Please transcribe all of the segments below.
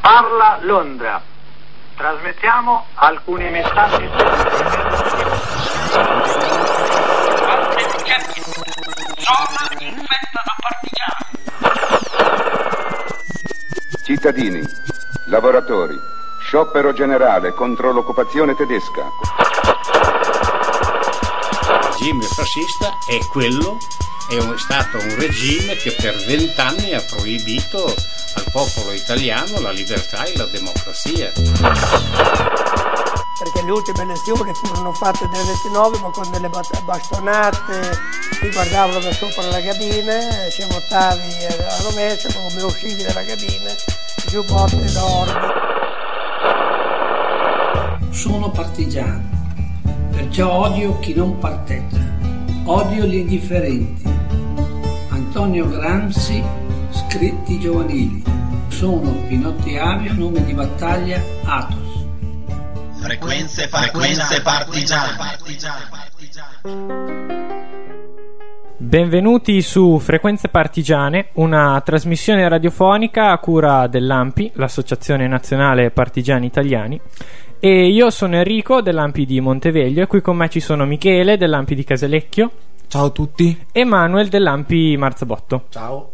Parla Londra. Trasmettiamo alcuni messaggi. Zona infetta da partigiani. Cittadini, lavoratori, sciopero generale contro l'occupazione tedesca. Il regime fascista è quello, è un- stato un regime che per vent'anni ha proibito al popolo italiano la libertà e la democrazia. perché le ultime elezioni furono fatte nel 29 ma con delle bastonate ti guardavano da sopra la cabina se votavi a rovescio come uscivi dalla cabina giù botte d'oro Sono partigiano, perciò odio chi non parteggia, odio gli indifferenti. Antonio Gramsci, scritti giovanili. Sono Pinotti Avio, nome di battaglia Atos. Frequenze, frequenze partigiane. Benvenuti su Frequenze Partigiane, una trasmissione radiofonica a cura dell'AMPI, l'Associazione Nazionale Partigiani Italiani. E io sono Enrico dell'AMPI di Monteveglio e qui con me ci sono Michele dell'AMPI di Casalecchio Ciao a tutti. e Manuel dell'AMPI Marzabotto. Ciao.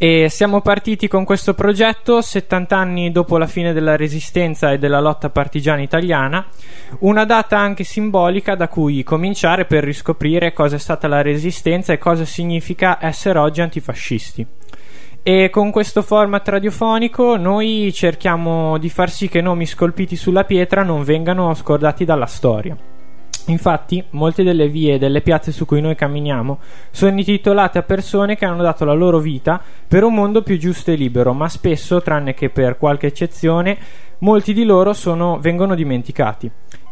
E siamo partiti con questo progetto 70 anni dopo la fine della resistenza e della lotta partigiana italiana, una data anche simbolica da cui cominciare per riscoprire cosa è stata la resistenza e cosa significa essere oggi antifascisti. E con questo format radiofonico noi cerchiamo di far sì che nomi scolpiti sulla pietra non vengano scordati dalla storia. Infatti, molte delle vie e delle piazze su cui noi camminiamo sono intitolate a persone che hanno dato la loro vita per un mondo più giusto e libero, ma spesso, tranne che per qualche eccezione, molti di loro sono- vengono dimenticati.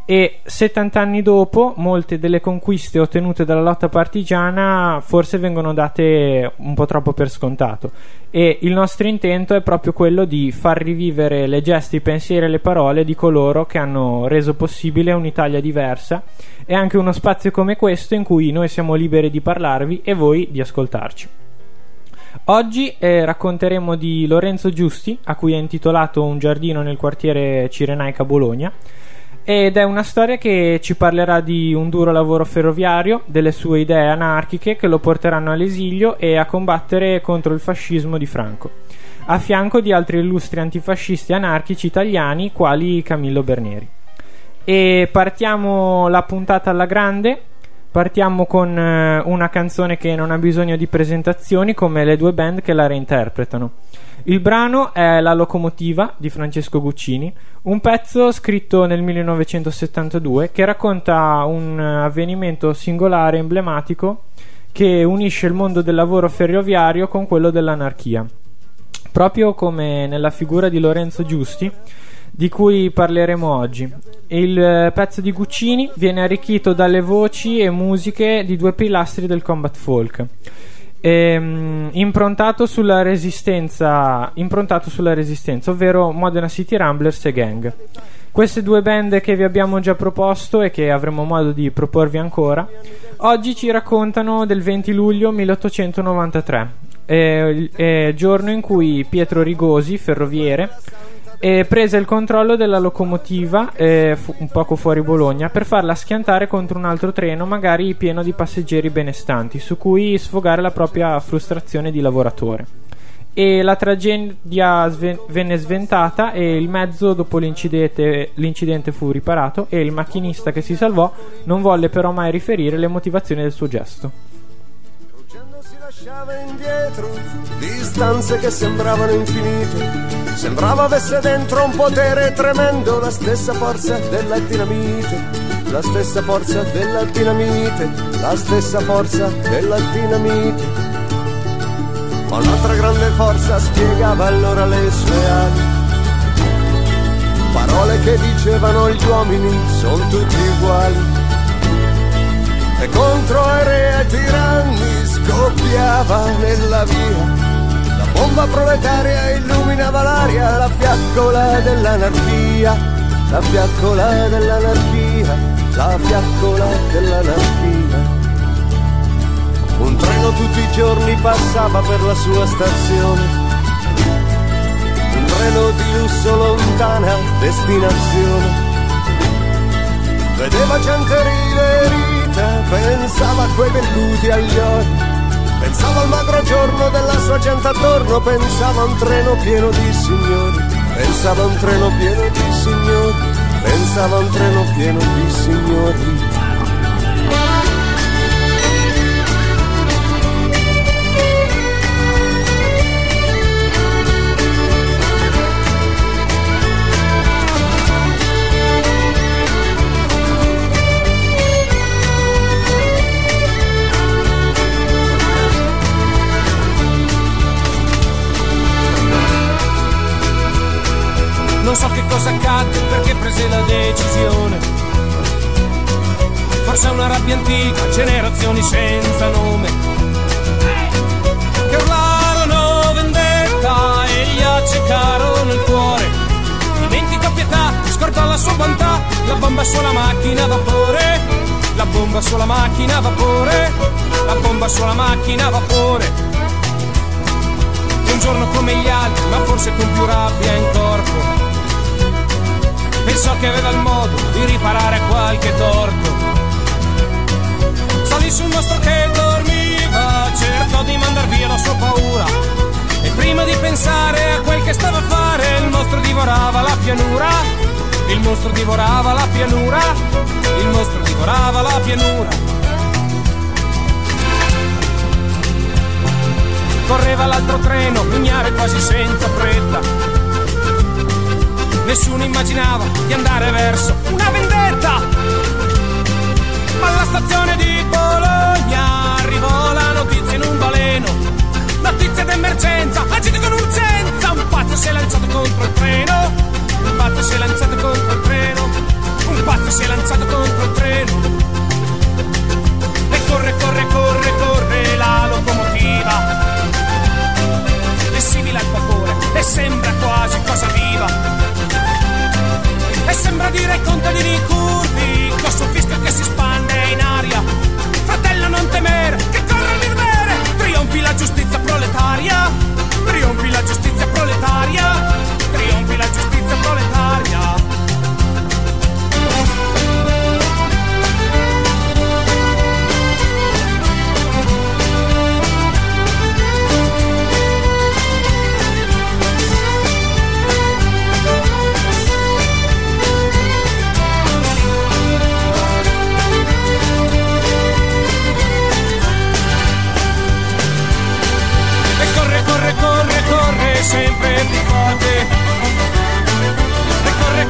E 70 anni dopo, molte delle conquiste ottenute dalla lotta partigiana forse vengono date un po' troppo per scontato. E il nostro intento è proprio quello di far rivivere le gesti, i pensieri e le parole di coloro che hanno reso possibile un'Italia diversa e anche uno spazio come questo in cui noi siamo liberi di parlarvi e voi di ascoltarci. Oggi eh, racconteremo di Lorenzo Giusti, a cui è intitolato un giardino nel quartiere Cirenaica Bologna. Ed è una storia che ci parlerà di un duro lavoro ferroviario, delle sue idee anarchiche che lo porteranno all'esilio e a combattere contro il fascismo di Franco, a fianco di altri illustri antifascisti anarchici italiani quali Camillo Berneri. E partiamo la puntata alla grande. Partiamo con eh, una canzone che non ha bisogno di presentazioni, come le due band che la reinterpretano. Il brano è La locomotiva di Francesco Guccini, un pezzo scritto nel 1972 che racconta un avvenimento singolare emblematico che unisce il mondo del lavoro ferroviario con quello dell'anarchia. Proprio come nella figura di Lorenzo Giusti, di cui parleremo oggi. Il pezzo di Guccini viene arricchito dalle voci e musiche di due pilastri del combat folk. Ehm, improntato sulla resistenza, improntato sulla resistenza, ovvero Modena City Ramblers e Gang. Queste due band che vi abbiamo già proposto e che avremo modo di proporvi ancora, oggi ci raccontano del 20 luglio 1893, eh, eh, giorno in cui Pietro Rigosi, ferroviere, e prese il controllo della locomotiva eh, fu- un poco fuori Bologna per farla schiantare contro un altro treno, magari pieno di passeggeri benestanti, su cui sfogare la propria frustrazione di lavoratore. E la tragedia sve- venne sventata e il mezzo dopo l'incidente, l'incidente fu riparato e il macchinista che si salvò non volle però mai riferire le motivazioni del suo gesto. Lasciava indietro distanze che sembravano infinite. Sembrava avesse dentro un potere tremendo, la stessa forza della dinamite, la stessa forza della dinamite, la stessa forza della dinamite. Ma un'altra grande forza spiegava allora le sue ali. Parole che dicevano gli uomini sono tutti uguali e contro aerei e tiranni scoppiava nella via. La bomba proletaria illuminava l'aria, la fiaccola dell'anarchia, la fiaccola dell'anarchia, la fiaccola dell'anarchia. Un treno tutti i giorni passava per la sua stazione. Un treno di lusso lontana destinazione. Vedeva gente riverita, pensava a quei velluti agli occhi. Pensava al magro giorno della sua gente attorno, pensava a un treno pieno di signori, pensava a un treno pieno di signori, pensava a un treno pieno di signori. Non so che cosa accadde perché prese la decisione. Forse una rabbia antica, generazioni senza nome. Che urlarono vendetta e gli accecarono il cuore. Dimentica pietà, scordò la sua bontà, la bomba sulla macchina a vapore. La bomba sulla macchina a vapore. La bomba sulla macchina a vapore. Un giorno come gli altri, ma forse con più rabbia in corpo pensò che aveva il modo di riparare qualche torto. Salì sul mostro che dormiva, cercò di mandar via la sua paura. E prima di pensare a quel che stava a fare, il mostro divorava la pianura. Il mostro divorava la pianura. Il mostro divorava la pianura. Correva l'altro treno, ignare quasi senza fretta Nessuno immaginava di andare verso una vendetta. Ma alla stazione di Bologna arrivò la notizia in un baleno. Notizia d'emergenza, agite con urgenza. Un pazzo si è lanciato contro il treno. Un pazzo si è lanciato contro il treno. Un pazzo si è lanciato contro il treno. E corre, corre, corre, corre la locomotiva. È simile al vapore e sembra quasi cosa viva e sembra dire contadini curvi suo fischio che si spande in aria. Fratello non temere che corre il trionfi la giustizia proletaria. Trionfi la giustizia proletaria. Trionfi la giustizia proletaria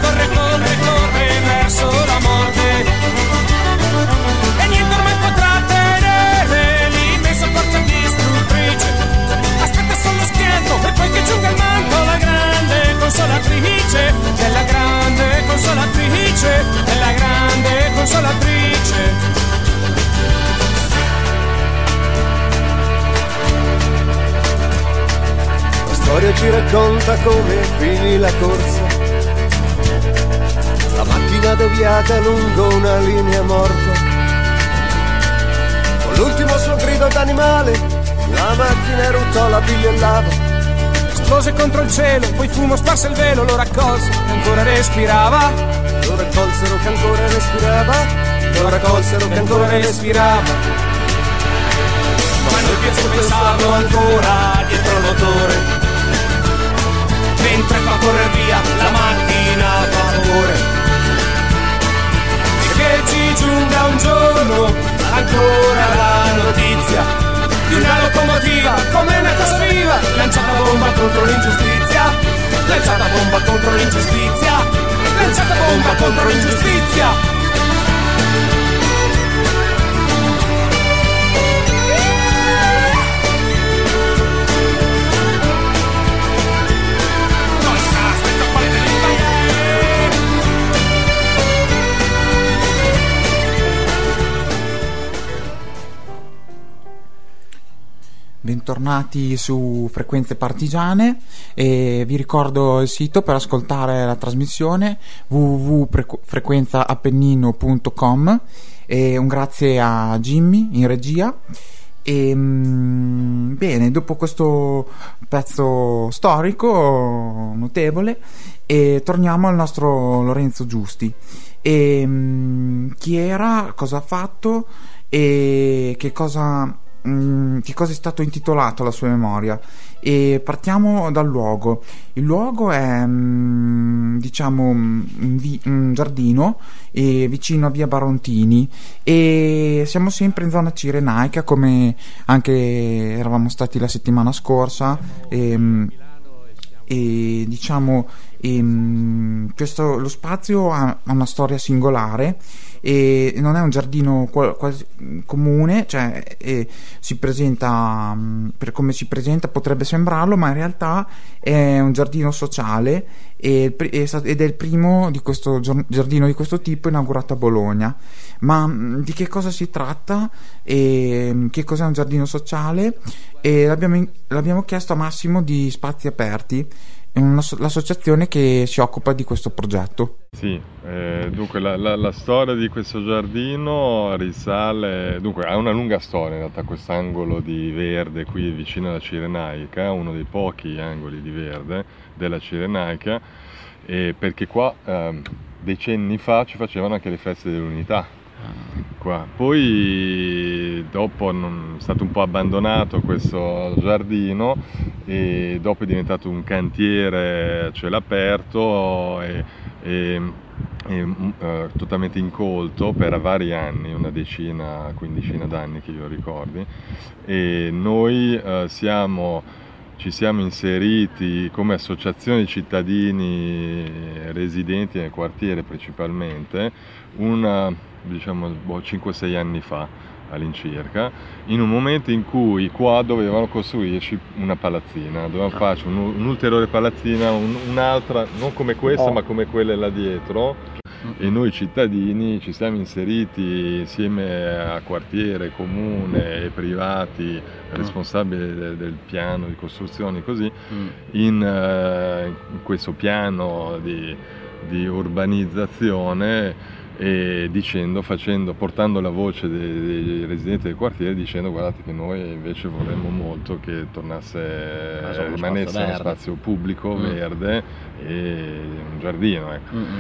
corre, corre, corre, verso la morte. E niente ormai potrà tenere l'immensa forza distruttrice. Aspetta solo schianto e poi che giunga il manto la grande consolatrice. Della grande consolatrice, della grande consolatrice. storia ci racconta come finì la corsa. Macchina deviata lungo una linea morta. Con l'ultimo suo grido d'animale, la macchina eruttò la biglia e lava. Esplose contro il cielo, poi fumo sparse il velo, lo raccolse e ancora respirava. Lo raccolsero che ancora respirava. Lo raccolsero che ancora respirava. Ma noi piace pensavo ancora dietro il motore mentre fa correre via la macchina a. Che ci giunga un giorno ancora la notizia di una locomotiva come una cosa viva, lanciata bomba contro l'ingiustizia, lanciata bomba contro l'ingiustizia, lanciata bomba contro l'ingiustizia. Bentornati su Frequenze Partigiane e vi ricordo il sito per ascoltare la trasmissione www.frequenzaappennino.com e un grazie a Jimmy in regia e um, bene, dopo questo pezzo storico notevole, torniamo al nostro Lorenzo Giusti. E, mm, chi era, cosa ha fatto e che cosa, mm, che cosa è stato intitolato alla sua memoria. E partiamo dal luogo. Il luogo è mm, diciamo un, vi- un giardino eh, vicino a via Barontini e siamo sempre in zona cirenaica come anche eravamo stati la settimana scorsa. E, e diciamo ehm, questo, lo spazio ha, ha una storia singolare e non è un giardino quasi comune, cioè si presenta mm, per come si presenta potrebbe sembrarlo, ma in realtà è un giardino sociale ed è il primo di questo giardino di questo tipo inaugurato a Bologna. Ma mm, di che cosa si tratta? E mm, che cos'è un giardino sociale? E l'abbiamo, l'abbiamo chiesto a Massimo di Spazi Aperti l'associazione che si occupa di questo progetto. Sì, eh, dunque la, la, la, storia di questo giardino risale, dunque ha una lunga storia in realtà questo angolo di verde qui vicino alla Cirenaica, uno dei pochi angoli di verde della Cirenaica, eh, perché qua eh, decenni fa ci facevano anche le feste dell'unità Qua. Poi dopo è stato un po' abbandonato questo giardino e dopo è diventato un cantiere a cielo aperto e, e, e uh, totalmente incolto per vari anni, una decina, quindicina d'anni che io ricordi. E noi uh, siamo ci siamo inseriti come associazione di cittadini residenti nel quartiere principalmente una diciamo 5-6 anni fa all'incirca, in un momento in cui qua dovevano costruirci una palazzina, dovevano ah. farci un, un'ulteriore palazzina, un, un'altra, non come questa oh. ma come quelle là dietro, mm. e noi cittadini ci siamo inseriti insieme a quartiere, comune e privati mm. responsabili del, del piano di costruzione così, mm. in, uh, in, questo piano di, di urbanizzazione e dicendo, facendo, portando la voce dei, dei, residenti del quartiere dicendo guardate che noi invece vorremmo molto che tornasse, ah, rimanesse uno spazio pubblico, mm. verde e un giardino. Ecco. Mm-hmm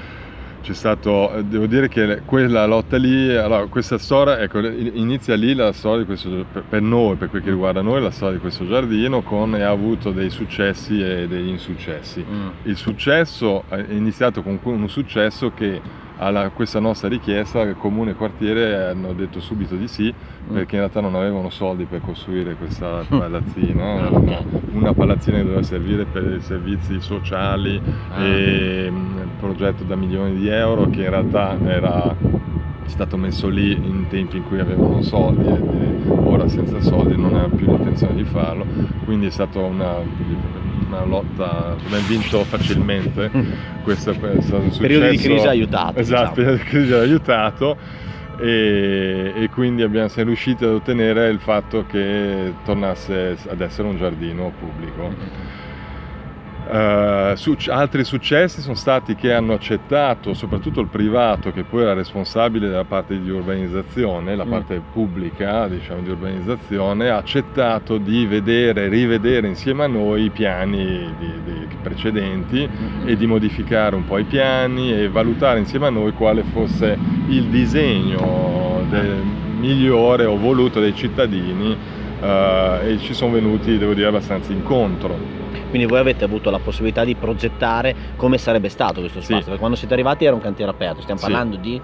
c'è stato, devo dire che quella lotta lì, allora questa storia, ecco, inizia lì la storia di questo, per noi, per quel che riguarda noi, la storia di questo giardino con, e ha avuto dei successi e degli insuccessi. Mm. Il successo è iniziato con un successo che a questa nostra richiesta il comune e il quartiere hanno detto subito di sì mm. perché in realtà non avevano soldi per costruire questa palazzina, una, una palazzina che doveva servire per i servizi sociali ah. e un mm, progetto da milioni di euro che in realtà era stato messo lì in tempi in cui avevano soldi e ora senza soldi non hanno più l'intenzione di farlo, quindi è stata una una lotta, abbiamo vinto facilmente. Mm. Questo è stato un successo. Periodo di crisi ha aiutato. Esatto, diciamo. periodo di crisi ha aiutato e, e quindi abbiamo, siamo riusciti ad ottenere il fatto che tornasse ad essere un giardino pubblico. Uh, altri successi sono stati che hanno accettato, soprattutto il privato, che poi era responsabile della parte di urbanizzazione, la mm. parte pubblica diciamo, di urbanizzazione, ha accettato di vedere, rivedere insieme a noi i piani di, di precedenti e di modificare un po' i piani e valutare insieme a noi quale fosse il disegno del, migliore o voluto dai cittadini uh, e ci sono venuti, devo dire, abbastanza incontro quindi voi avete avuto la possibilità di progettare come sarebbe stato questo spazio, sì. perché quando siete arrivati era un cantiere aperto, stiamo sì. parlando di...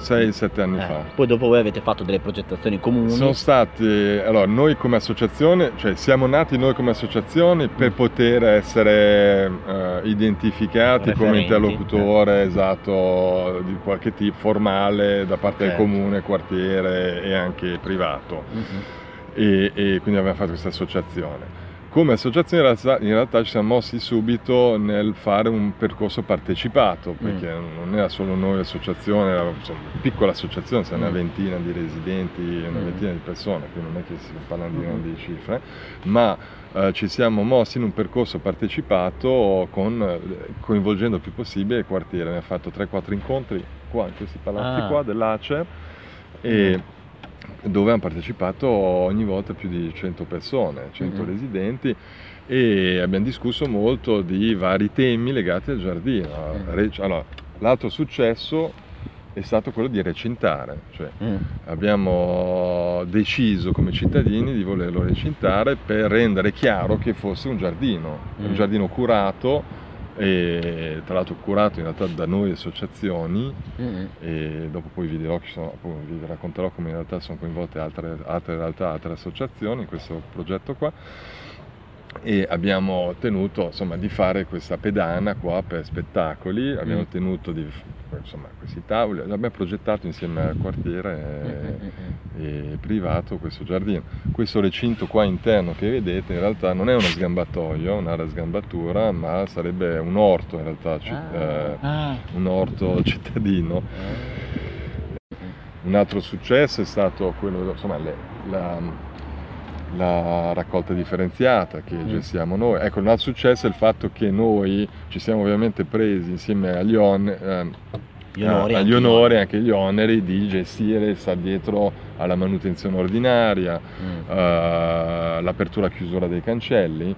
6-7 anni eh, fa. Poi dopo voi avete fatto delle progettazioni comuni. Sono stati, allora noi come associazione, cioè siamo nati noi come associazione per mm. poter essere uh, identificati Referenti. come interlocutore eh. esatto di qualche tipo formale da parte certo. del comune, quartiere e anche privato. Mm-hmm. E, e quindi abbiamo fatto questa associazione. Come associazione in realtà, ci siamo mossi subito nel fare un percorso partecipato, perché mm. non era solo noi l'associazione, era insomma, una piccola associazione, c'era mm. una ventina di residenti, una mm. ventina di persone, quindi non è che si parla di grandi cifre, ma eh, ci siamo mossi in un percorso partecipato con, eh, coinvolgendo il più possibile il quartiere, ha fatto 3-4 incontri qua in questi palazzi ah. qua dell'Acer e mm dove hanno partecipato ogni volta più di 100 persone, 100 Mhm. residenti e abbiamo discusso molto di vari temi legati al giardino. Mm. Re- Allora, l'altro successo è stato quello di recintare, cioè Mm. abbiamo deciso come cittadini di volerlo recintare per rendere chiaro che fosse un giardino, un Mm. giardino curato e tra l'altro curato in realtà da noi associazioni Mm. e dopo poi vi dirò sono, appunto, vi racconterò come in realtà sono coinvolte altre, altre realtà, altre associazioni in questo progetto qua e abbiamo tenuto insomma, di fare questa pedana qua per spettacoli, abbiamo Mm. tenuto di insomma, questi tavoli, abbiamo progettato insieme al Mm, quartiere eh, e privato questo giardino. Questo recinto qua interno che vedete in realtà non è uno sgambatoio, un'area sgambatura, ma sarebbe un orto in realtà, ci- eh, Ah. un orto cittadino. Un altro successo è stato quello, insomma, le- la, la raccolta differenziata che Mm. gestiamo noi. Ecco, un altro successo è il fatto che noi ci siamo ovviamente presi insieme agli, on- ehm, onori, eh, anche agli gli onori anche gli oneri di gestire, sta dietro alla manutenzione ordinaria, Mm. eh, l'apertura e chiusura dei cancelli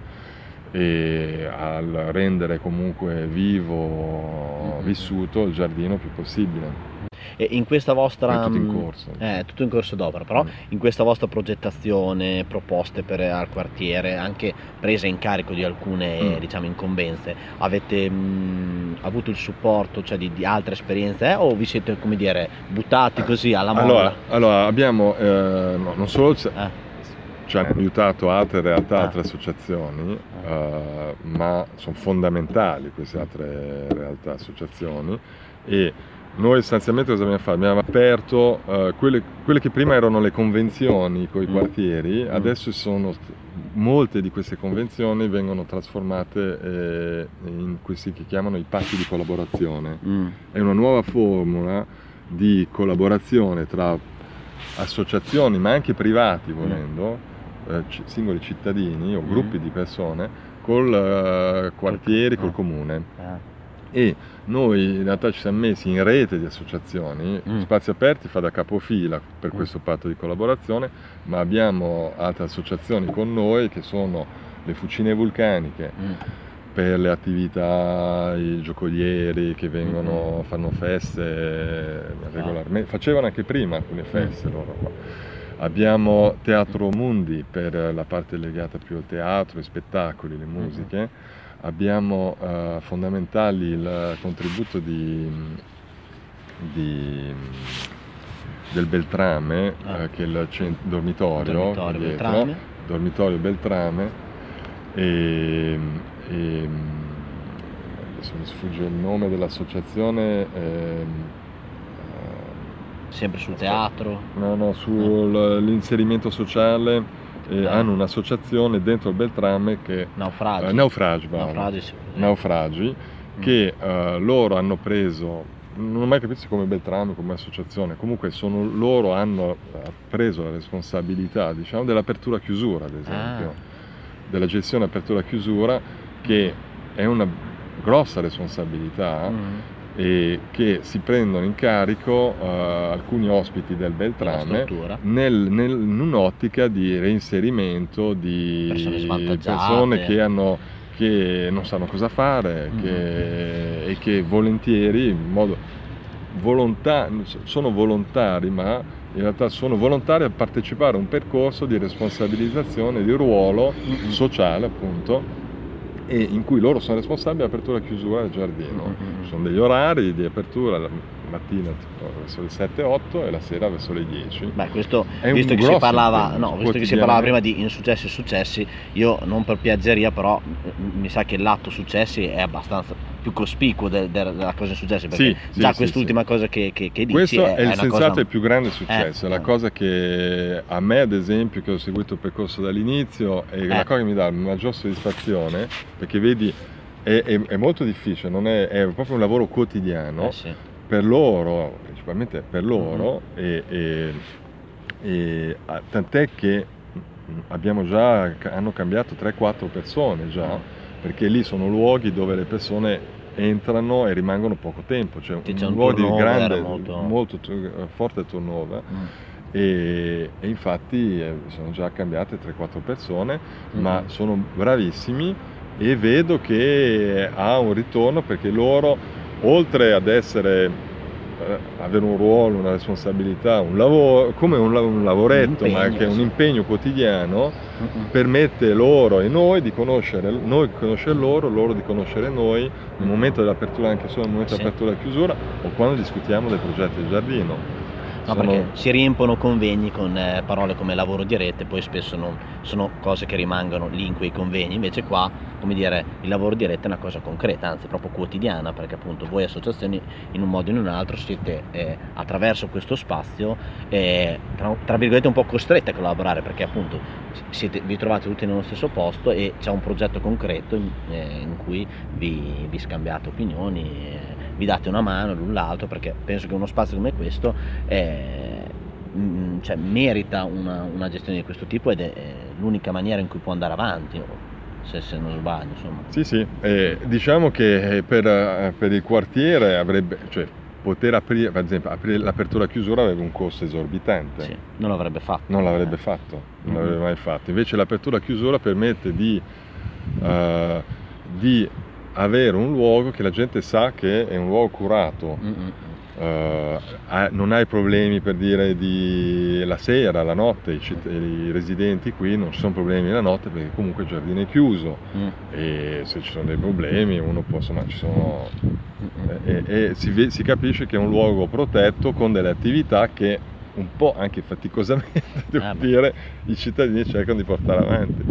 e al rendere comunque vivo, Mm. vissuto il giardino più possibile. In questa vostra... È tutto in mm, corso. Eh, tutto in corso d'opera, però Mm. in questa vostra progettazione, proposte per al quartiere, anche presa in carico di alcune Mm. diciamo, incombenze, avete mm, avuto il supporto cioè, di, di altre esperienze eh, o vi siete, come dire, buttati così alla molla? Allora, allora, abbiamo eh, no, non solo ci, Eh. ci hanno aiutato altre realtà, Ah. altre associazioni, eh, ma sono fondamentali queste altre realtà, associazioni e noi sostanzialmente cosa abbiamo fatto? Abbiamo aperto eh, quelle, quelle che prima erano le convenzioni con i Mm. quartieri, adesso sono molte di queste convenzioni vengono trasformate eh, in questi che chiamano i patti di collaborazione. Mm. È una nuova formula di collaborazione tra associazioni, ma anche privati volendo, eh, ci- singoli cittadini o Mm. gruppi di persone, col eh, quartieri, col comune. Eh. E noi in realtà ci siamo messi in rete di associazioni, Mm. Spazi Aperti fa da capofila per Mm. questo patto di collaborazione, ma abbiamo altre associazioni con noi che sono le Fucine Vulcaniche, Mm. per le attività, i giocolieri che vengono, Mm-hmm. fanno feste regolarmente, facevano anche prima alcune feste Mm. loro qua. Abbiamo Teatro Mundi per la parte legata più al teatro, ai spettacoli, le musiche. Abbiamo eh, fondamentali il contributo di, di- del Beltrame, Ah. eh, che è il cent- dormitorio, Dormitorio dietro, Beltrame. dormitorio Beltrame e, e adesso mi sfugge il nome dell'associazione ehm, Sempre sul Aspetta. teatro? no no sull'inserimento sociale eh, hanno un'associazione dentro il Beltrame che Naufragi? eh, naufragi. Naufragi, sì. Naufragi, che eh, loro hanno preso non ho mai capito se come Beltrame come associazione comunque sono, loro hanno eh, preso la responsabilità diciamo dell'apertura chiusura ad esempio Ah. della gestione apertura chiusura che è una grossa responsabilità Mm. E che si prendono in carico eh, alcuni ospiti del Beltrame nel- nel- in un'ottica di reinserimento di Persone persone che, hanno, che non sanno cosa fare Mm. che- e che volentieri, in modo volonta- sono volontari, ma in realtà sono volontari a partecipare a un percorso di responsabilizzazione di ruolo Mm-hmm. sociale, appunto, e in cui loro sono responsabili dell'apertura e chiusura del giardino. Mm-hmm. Sono degli orari di apertura mattina tipo, verso le 7-8 e la sera verso le 10. Beh, questo, visto che si parlava, no, visto che si parlava prima di insuccessi e successi, io non per piaggeria, però mi sa che il lato successi è abbastanza più cospicuo del- del- della cosa insuccessi, perché Sì, sì, già sì, quest'ultima cosa che, che, che dici Questo è, è, il sensato cosa... il più grande successo, Eh, è la eh. cosa che a me ad esempio che ho seguito il percorso dall'inizio è la Eh. cosa che mi dà maggior soddisfazione perché vedi è, è- è molto difficile, non è, è proprio un lavoro quotidiano Eh sì. Per loro, principalmente per loro Mm-hmm. e, e- e, tant'è che mm, abbiamo già, hanno cambiato 3-4 persone già perché lì sono luoghi dove le persone entrano e rimangono poco tempo, cioè Che un un luogo di grande, molto- molto tu- forte turnover Mm. e, e infatti eh, sono già cambiate 3-4 persone, ma Mhm. sono bravissimi e vedo che ha un ritorno perché loro, oltre ad essere eh, avere un ruolo, una responsabilità, un lavoro, come un, un lavoretto, Un ma impegno, anche un sì. impegno quotidiano, Mm-mm. permette loro e noi di conoscere, noi di conoscere loro, loro di conoscere noi nel momento dell'apertura, anche solo nel momento Sì. dell'apertura e chiusura, o quando discutiamo dei progetti del giardino. No, Sono- perché si riempono convegni con eh, parole come lavoro di rete, poi spesso non, sono cose che rimangono lì in quei convegni, invece qua, come dire, il lavoro di rete è una cosa concreta, anzi proprio quotidiana, perché appunto voi associazioni in un modo o in un altro siete eh, attraverso questo spazio eh, tra, tra virgolette un po' costrette a collaborare, perché appunto siete- vi trovate tutti nello stesso posto e c'è un progetto concreto in, eh, in cui vi, vi scambiate opinioni, eh, vi date una mano l'un l'altro, perché penso che uno spazio come questo eh, mm, cioè, merita una, una gestione di questo tipo ed è eh, l'unica maniera in cui può andare avanti, se, se non sbaglio. Insomma. Sì, sì, eh, diciamo che eh, per, eh, per il quartiere avrebbe, cioè poter aprire, per esempio, aprire l'apertura chiusura avrebbe un costo esorbitante. Sì, non l'avrebbe fatto. Non l'avrebbe fatto, non Mhm. l'avrebbe mai fatto. Invece l'apertura chiusura permette di, eh, di avere un luogo che la gente sa che è un luogo curato. Eh, ha- non hai problemi per dire di la sera, la notte, i, citt- i residenti qui non ci sono problemi la notte perché comunque il giardino è chiuso Mm. e se ci sono dei problemi uno può insomma ci sono Mm-mm. e, e si, ve- si capisce che è un luogo protetto con delle attività che un po' anche faticosamente devo Ah, dire i cittadini cercano di portare avanti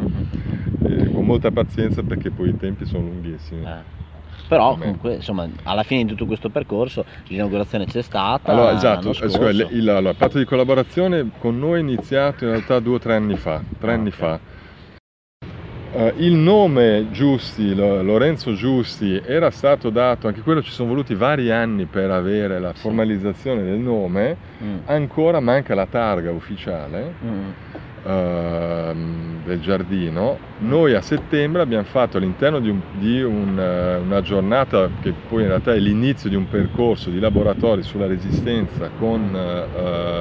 molta pazienza perché poi i tempi sono lunghissimi Eh. Però comunque insomma alla fine di tutto questo percorso l'inaugurazione c'è stata. Allora, esatto, eh, scusa, il, il- allora, il patto di collaborazione con noi è iniziato in realtà due o tre anni fa. Tre anni fa. Eh, il nome Giusti, Lo- Lorenzo Giusti, era stato dato, anche quello ci sono voluti vari anni per avere la formalizzazione del nome, Mm. ancora manca la targa ufficiale Mm. Ehm, del giardino. Noi a settembre abbiamo fatto all'interno di, un- di un, eh, una giornata che poi in realtà è l'inizio di un percorso di laboratori sulla resistenza con eh,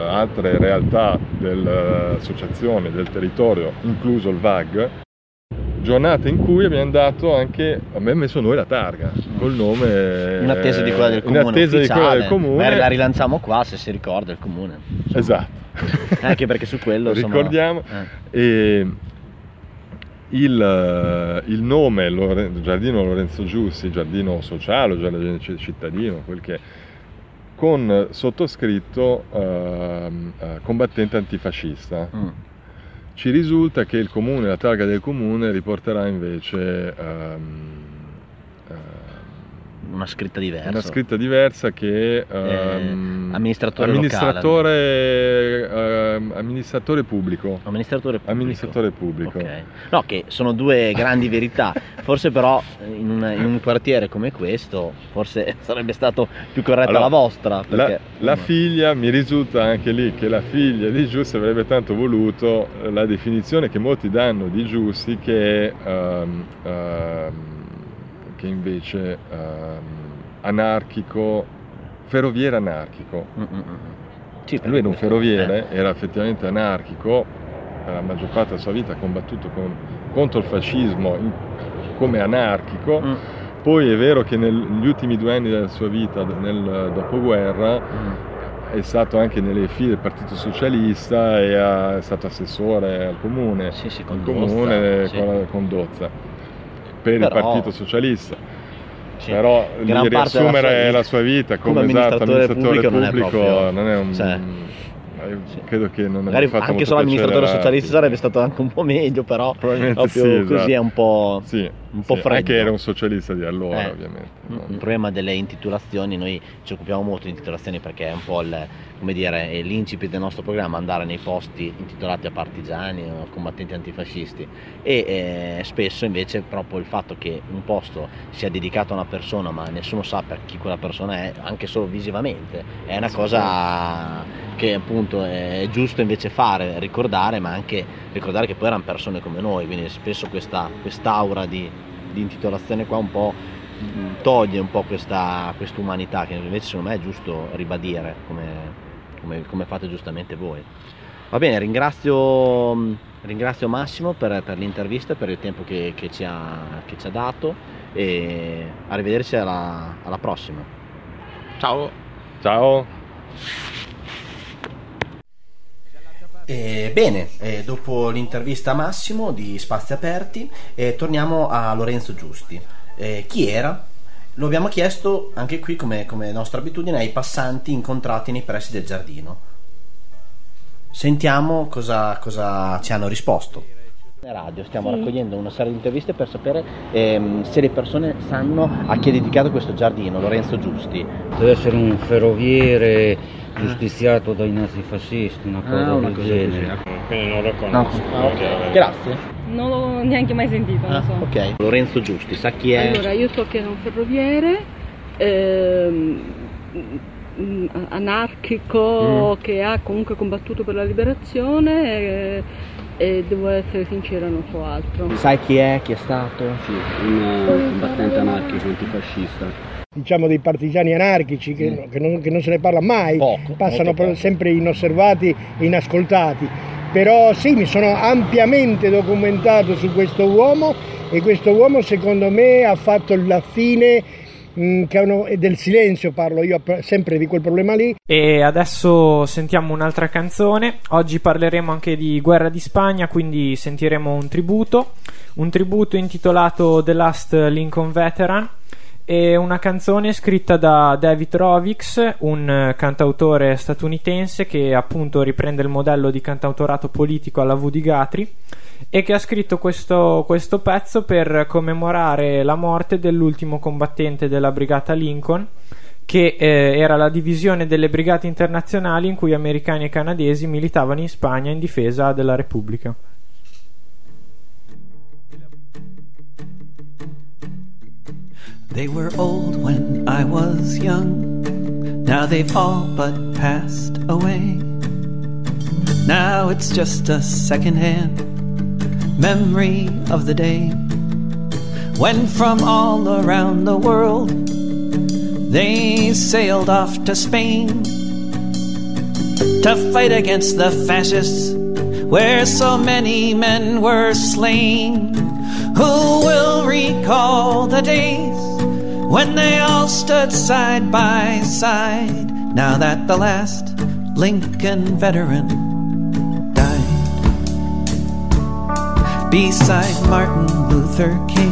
altre realtà dell'associazione del territorio, incluso il VAG. Giornata in cui abbiamo dato anche, abbiamo messo noi la targa col nome In attesa di quella del in comune. attesa di quella del comune. La rilanciamo qua se si ricorda il comune. Esatto. Anche perché su quello insomma, ricordiamo eh. e il, eh, il nome Lore- Giardino Lorenzo Giussi, giardino sociale, giardino ci- cittadino, quel che è, con sottoscritto ehm, eh, combattente antifascista. Mm. Ci risulta che il comune, la targa del comune riporterà invece ehm, una scritta diversa. una scritta diversa che ehm, amministratore amministratore, ehm, amministratore pubblico. Amministratore pubblico. Amministratore pubblico. Ok. No, che sono due grandi verità. Forse però eh, in un, in un quartiere come questo, forse sarebbe stato più corretta Allora, la vostra. La, Perché, la insomma, figlia, mi risulta anche lì che la figlia di Giussi avrebbe tanto voluto eh, la definizione che molti danno di Giussi che ehm, ehm, che invece ehm, anarchico, ferroviere anarchico. mm, mm, mm. Sì, Lui era un ferroviere, era effettivamente anarchico, per la maggior parte della sua vita ha combattuto con- contro il fascismo in- come anarchico. Mm, Poi è vero che negli ultimi due anni della sua vita, nel dopoguerra, mm. è stato anche nelle file del Partito Socialista e ha- è stato assessore al comune, Sì, sì, con comune Dozza, sì. con, con Dozza per il Però- Partito Socialista. Sì. Però Gran riassumere la sua vita come come, esatto, amministratore amministratore pubblico non è pubblico proprio- non è un... cioè, sì. Credo che non Magari anche solo amministratore socialista sarebbe stato anche un po' meglio, però Probabilmente proprio sì, così esatto. è un po', Sì, un po' sì, freddo. Anche era un socialista di allora, Eh, ovviamente. Mm, no? Il problema delle intitolazioni, noi ci occupiamo molto di intitolazioni perché è un po' il, come dire, l'incipit del nostro programma, andare nei posti intitolati a partigiani o combattenti antifascisti e eh, spesso invece proprio il fatto che un posto sia dedicato a una persona ma nessuno sa per chi quella persona è, anche solo visivamente, è una cosa che appunto è giusto invece fare, ricordare, ma anche ricordare che poi erano persone come noi, quindi spesso questa, quest'aura di, di intitolazione qua un po' toglie un po' questa umanità che invece secondo me è giusto ribadire come, come, come fate giustamente voi. Va bene, ringrazio, ringrazio Massimo per, per l'intervista, per il tempo che, che, ci ha, che, ci ha, dato e arrivederci alla, alla prossima. Ciao. Ciao. E bene, eh, dopo l'intervista a Massimo di Spazi Aperti, eh, torniamo a Lorenzo Giusti. Eh, chi era? Lo abbiamo chiesto anche qui, come, come nostra abitudine, ai passanti incontrati nei pressi del giardino. Sentiamo cosa, cosa ci hanno risposto. Radio, stiamo sì. raccogliendo una serie di interviste per sapere ehm, se le persone sanno a chi è dedicato questo giardino, Lorenzo Giusti. Deve essere un ferroviere giustiziato dai nazifascisti, una cosa ah, del genere. Quindi non lo conosco. No. Ah, okay. Grazie. Non l'ho neanche mai sentito, ah, so. Ok, Lorenzo Giusti, sa chi è? Allora, io so che è un ferroviere. Ehm, anarchico mm. che ha comunque combattuto per la liberazione e, e, devo essere sincera non so altro. Sai chi è? Chi è stato? Sì, un combattente anarchico antifascista diciamo dei partigiani anarchici che, mm. che, non, che non, se ne parla mai, poco, passano poco. sempre inosservati e inascoltati. Però sì, mi sono ampiamente documentato su questo uomo e questo uomo secondo me ha fatto la fine del silenzio parlo io sempre di quel problema lì. E adesso sentiamo un'altra canzone. Oggi parleremo anche di guerra di Spagna, quindi sentiremo un tributo, un tributo intitolato The Last Lincoln Veteran è una canzone scritta da David Rovix, un cantautore statunitense che appunto riprende il modello di cantautorato politico alla Woody Guthrie e che ha scritto questo, questo pezzo per commemorare la morte dell'ultimo combattente della brigata Lincoln che eh, era la divisione delle brigate internazionali in cui americani e canadesi militavano in Spagna in difesa della Repubblica. They were old when I was young. Now they've all but passed away. Now it's just a secondhand memory of the day when from all around the world they sailed off to Spain to fight against the fascists where so many men were slain. Who will recall the days? When they all stood side by side. Now that the last Lincoln veteran died beside Martin Luther King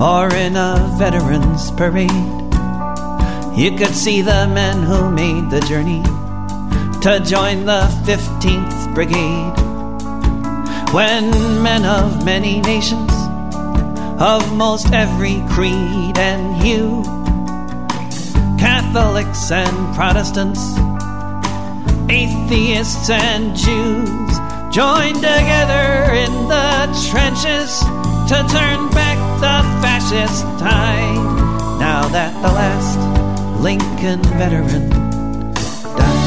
or in a veterans parade. You could see the men who made the journey to join the 15th Brigade. When men of many nations of most every creed and hue. Catholics and Protestants, atheists and Jews joined together in the trenches to turn back the fascist tide. Now that the last Lincoln veteran died,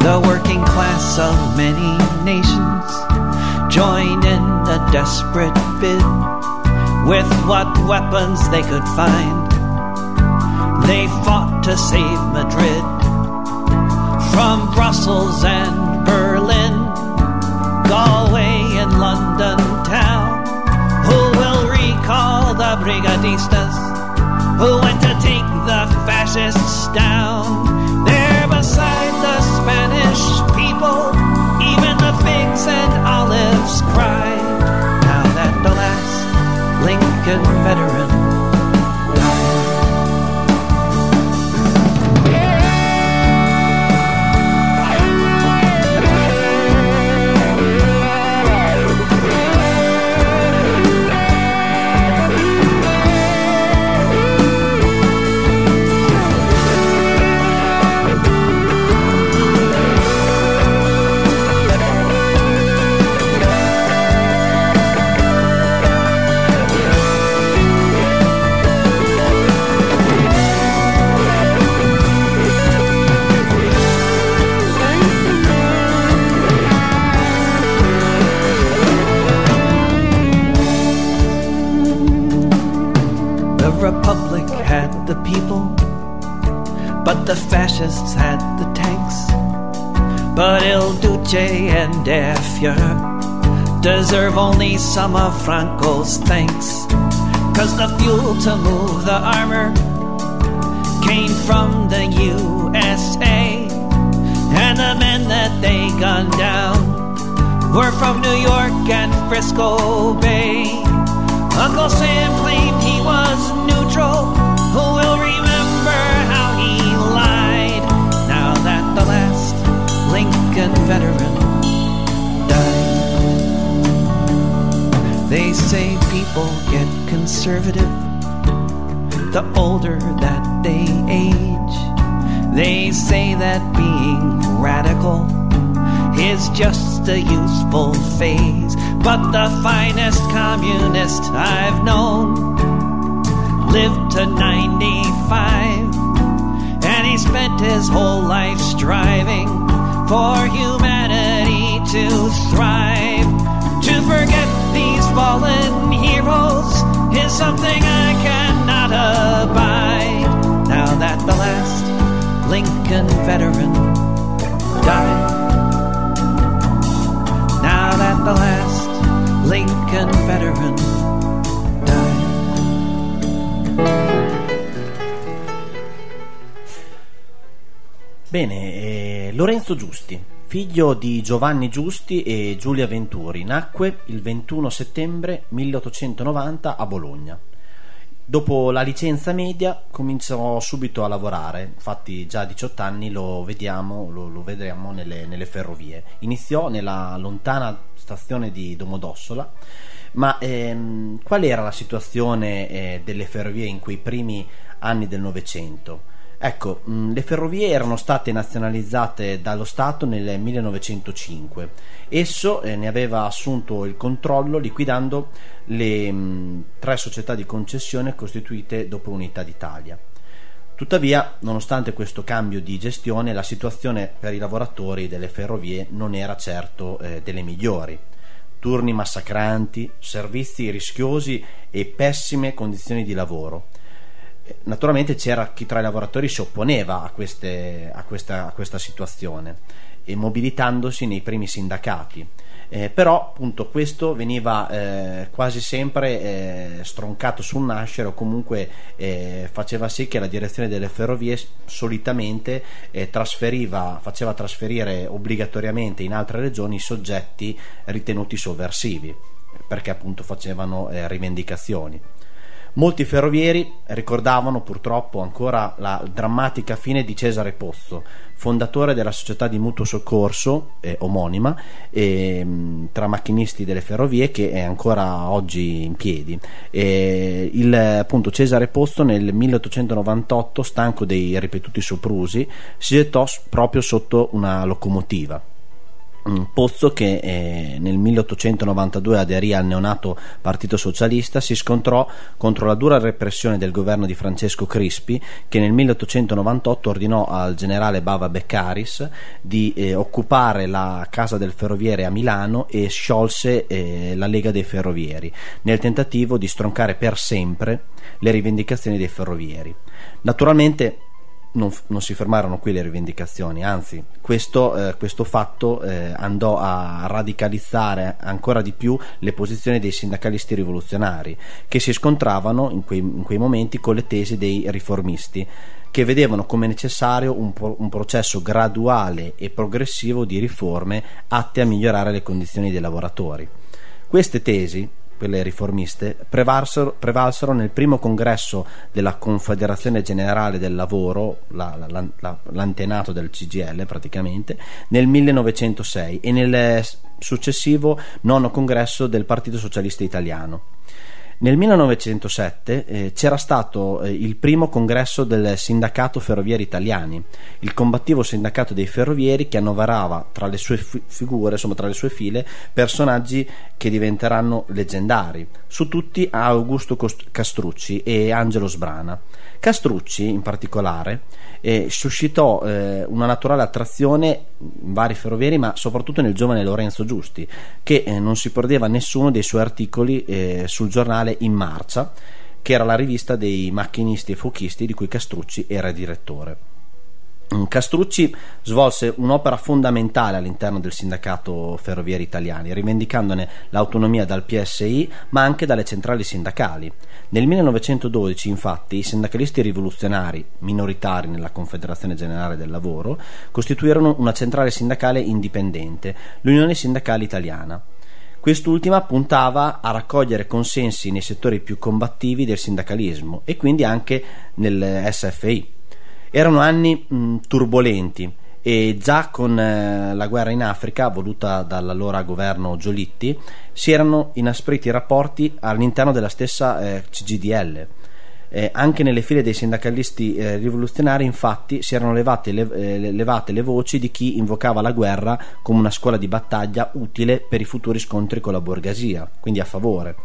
the working class of many nations joined in a desperate bid with what weapons they could find. They fought to save Madrid from Brussels and Berlin, Galway and London town. Who will recall the brigadistas who went to take the fascists down? There cry. Now that the last Lincoln veteran fascists had the tanks. But Il Duce and Effier deserve only some of Franco's thanks. Cause the fuel to move the armor came from the USA. And the men that they gunned down were from New York and Frisco Bay. Uncle Sam claimed he was neutral. Lincoln veteran died? They say people get conservative the older that they age. They say that being radical is just a useful phase. But the finest communist I've known lived to 95. And he spent his whole life striving for humanity to thrive. To forget these fallen heroes is something I cannot abide. Now that the last Lincoln veteran died. Now that the last Lincoln veteran Bene, eh, Lorenzo Giusti, figlio di Giovanni Giusti e Giulia Venturi, nacque il 21 settembre 1890 a Bologna. Dopo la licenza media cominciò subito a lavorare, infatti già a 18 anni lo vediamo, lo, lo vedremo nelle, nelle, ferrovie. Iniziò nella lontana stazione di Domodossola, ma ehm, qual era la situazione eh, delle ferrovie in quei primi anni del Novecento? Ecco, mh, le ferrovie erano state nazionalizzate dallo Stato nel 1905. Esso eh, ne aveva assunto il controllo liquidando le mh, tre società di concessione costituite dopo l'Unità d'Italia. Tuttavia, nonostante questo cambio di gestione, la situazione per i lavoratori delle ferrovie non era certo eh, delle migliori. Turni massacranti, servizi rischiosi e pessime condizioni di lavoro naturalmente c'era chi tra i lavoratori si opponeva a, queste, a, questa, a questa, situazione mobilitandosi nei primi sindacati. Eh, però appunto questo veniva eh, quasi sempre eh, stroncato sul nascere o comunque eh, faceva sì che la direzione delle ferrovie solitamente eh, trasferiva, faceva trasferire obbligatoriamente in altre regioni i soggetti ritenuti sovversivi perché appunto facevano eh, rivendicazioni. Molti ferrovieri ricordavano purtroppo ancora la drammatica fine di Cesare Pozzo, fondatore della società di mutuo soccorso eh, omonima eh, tra macchinisti delle ferrovie che è ancora oggi in piedi. Eh, il, appunto, Cesare Pozzo nel 1898, stanco dei ripetuti soprusi, si gettò proprio sotto una locomotiva Pozzo che eh, nel 1892 aderì al neonato Partito Socialista si scontrò contro la dura repressione del governo di Francesco Crispi che nel 1898 ordinò al generale Bava Beccaris di eh, occupare la casa del ferroviere a Milano e sciolse eh, la Lega dei Ferrovieri nel tentativo di stroncare per sempre le rivendicazioni dei ferrovieri. Naturalmente non, non, si fermarono qui le rivendicazioni, anzi questo, eh, questo fatto eh, andò a radicalizzare ancora di più le posizioni dei sindacalisti rivoluzionari che si scontravano in quei, in quei momenti con le tesi dei riformisti che vedevano come necessario un, un processo graduale e progressivo di riforme atte a migliorare le condizioni dei lavoratori. Queste tesi quelle riformiste, prevalsero, nel primo congresso della Confederazione Generale del Lavoro, la, la, la, l'antenato del CGL praticamente, nel 1906 e nel successivo nono congresso del Partito Socialista Italiano. Nel 1907 eh, c'era stato eh, il primo congresso del Sindacato Ferrovieri Italiani, il combattivo sindacato dei ferrovieri che annoverava tra le sue fi- figure, insomma tra le sue file, personaggi che diventeranno leggendari, su tutti Augusto Cost- Castrucci e Angelo Sbrana. Castrucci, in particolare, eh, suscitò eh, una naturale attrazione in vari ferrovieri, ma soprattutto nel giovane Lorenzo Giusti, che eh, non si perdeva nessuno dei suoi articoli eh, sul giornale In Marcia, che era la rivista dei macchinisti e fuochisti di cui Castrucci era direttore. Mm, Castrucci svolse un'opera fondamentale all'interno del sindacato ferrovieri italiani, rivendicandone l'autonomia dal PSI ma anche dalle centrali sindacali. Nel 1912, infatti, i sindacalisti rivoluzionari, minoritari nella Confederazione Generale del Lavoro, costituirono una centrale sindacale indipendente, l'Unione Sindacale Italiana. Quest'ultima puntava a raccogliere consensi nei settori più combattivi del sindacalismo e quindi anche nel SFI. Erano anni mh, turbolenti e già con eh, la guerra in Africa, voluta dall'allora governo Giolitti, si erano inaspriti i rapporti all'interno della stessa eh, CGDL. Eh, anche nelle file dei sindacalisti eh, rivoluzionari, infatti, si erano levate le, eh, levate le, voci di chi invocava la guerra come una scuola di battaglia utile per i futuri scontri con la borghesia, quindi a favore.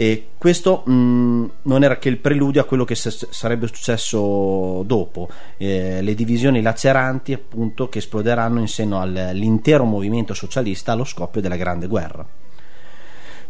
E questo mh, non era che il preludio a quello che s- sarebbe successo dopo, eh, le divisioni laceranti appunto che esploderanno in seno all'intero movimento socialista allo scoppio della Grande Guerra.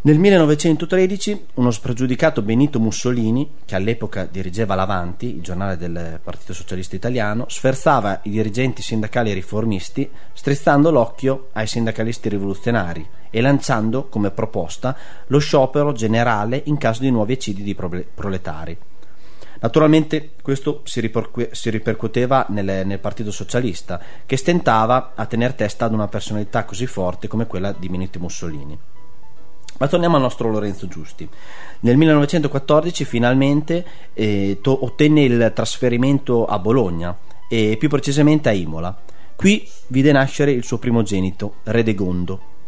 Nel 1913 uno spregiudicato Benito Mussolini, che all'epoca dirigeva l'Avanti, il giornale del Partito Socialista Italiano, sferzava i dirigenti sindacali riformisti strizzando l'occhio ai sindacalisti rivoluzionari e lanciando come proposta lo sciopero generale in caso di nuovi eccidi di proletari. Naturalmente questo si, ripercu- si ripercuoteva nel, nel, Partito Socialista, che stentava a tenere testa ad una personalità così forte come quella di Benito Mussolini. Ma torniamo al nostro Lorenzo Giusti. Nel 1914 finalmente eh, to- ottenne il trasferimento a Bologna e più precisamente a Imola. Qui vide nascere il suo primogenito, Redegondo.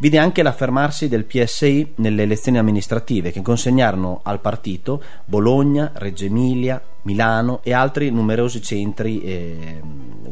Vide anche l'affermarsi del PSI nelle elezioni amministrative che consegnarono al partito Bologna, Reggio Emilia, Milano e altri numerosi centri e,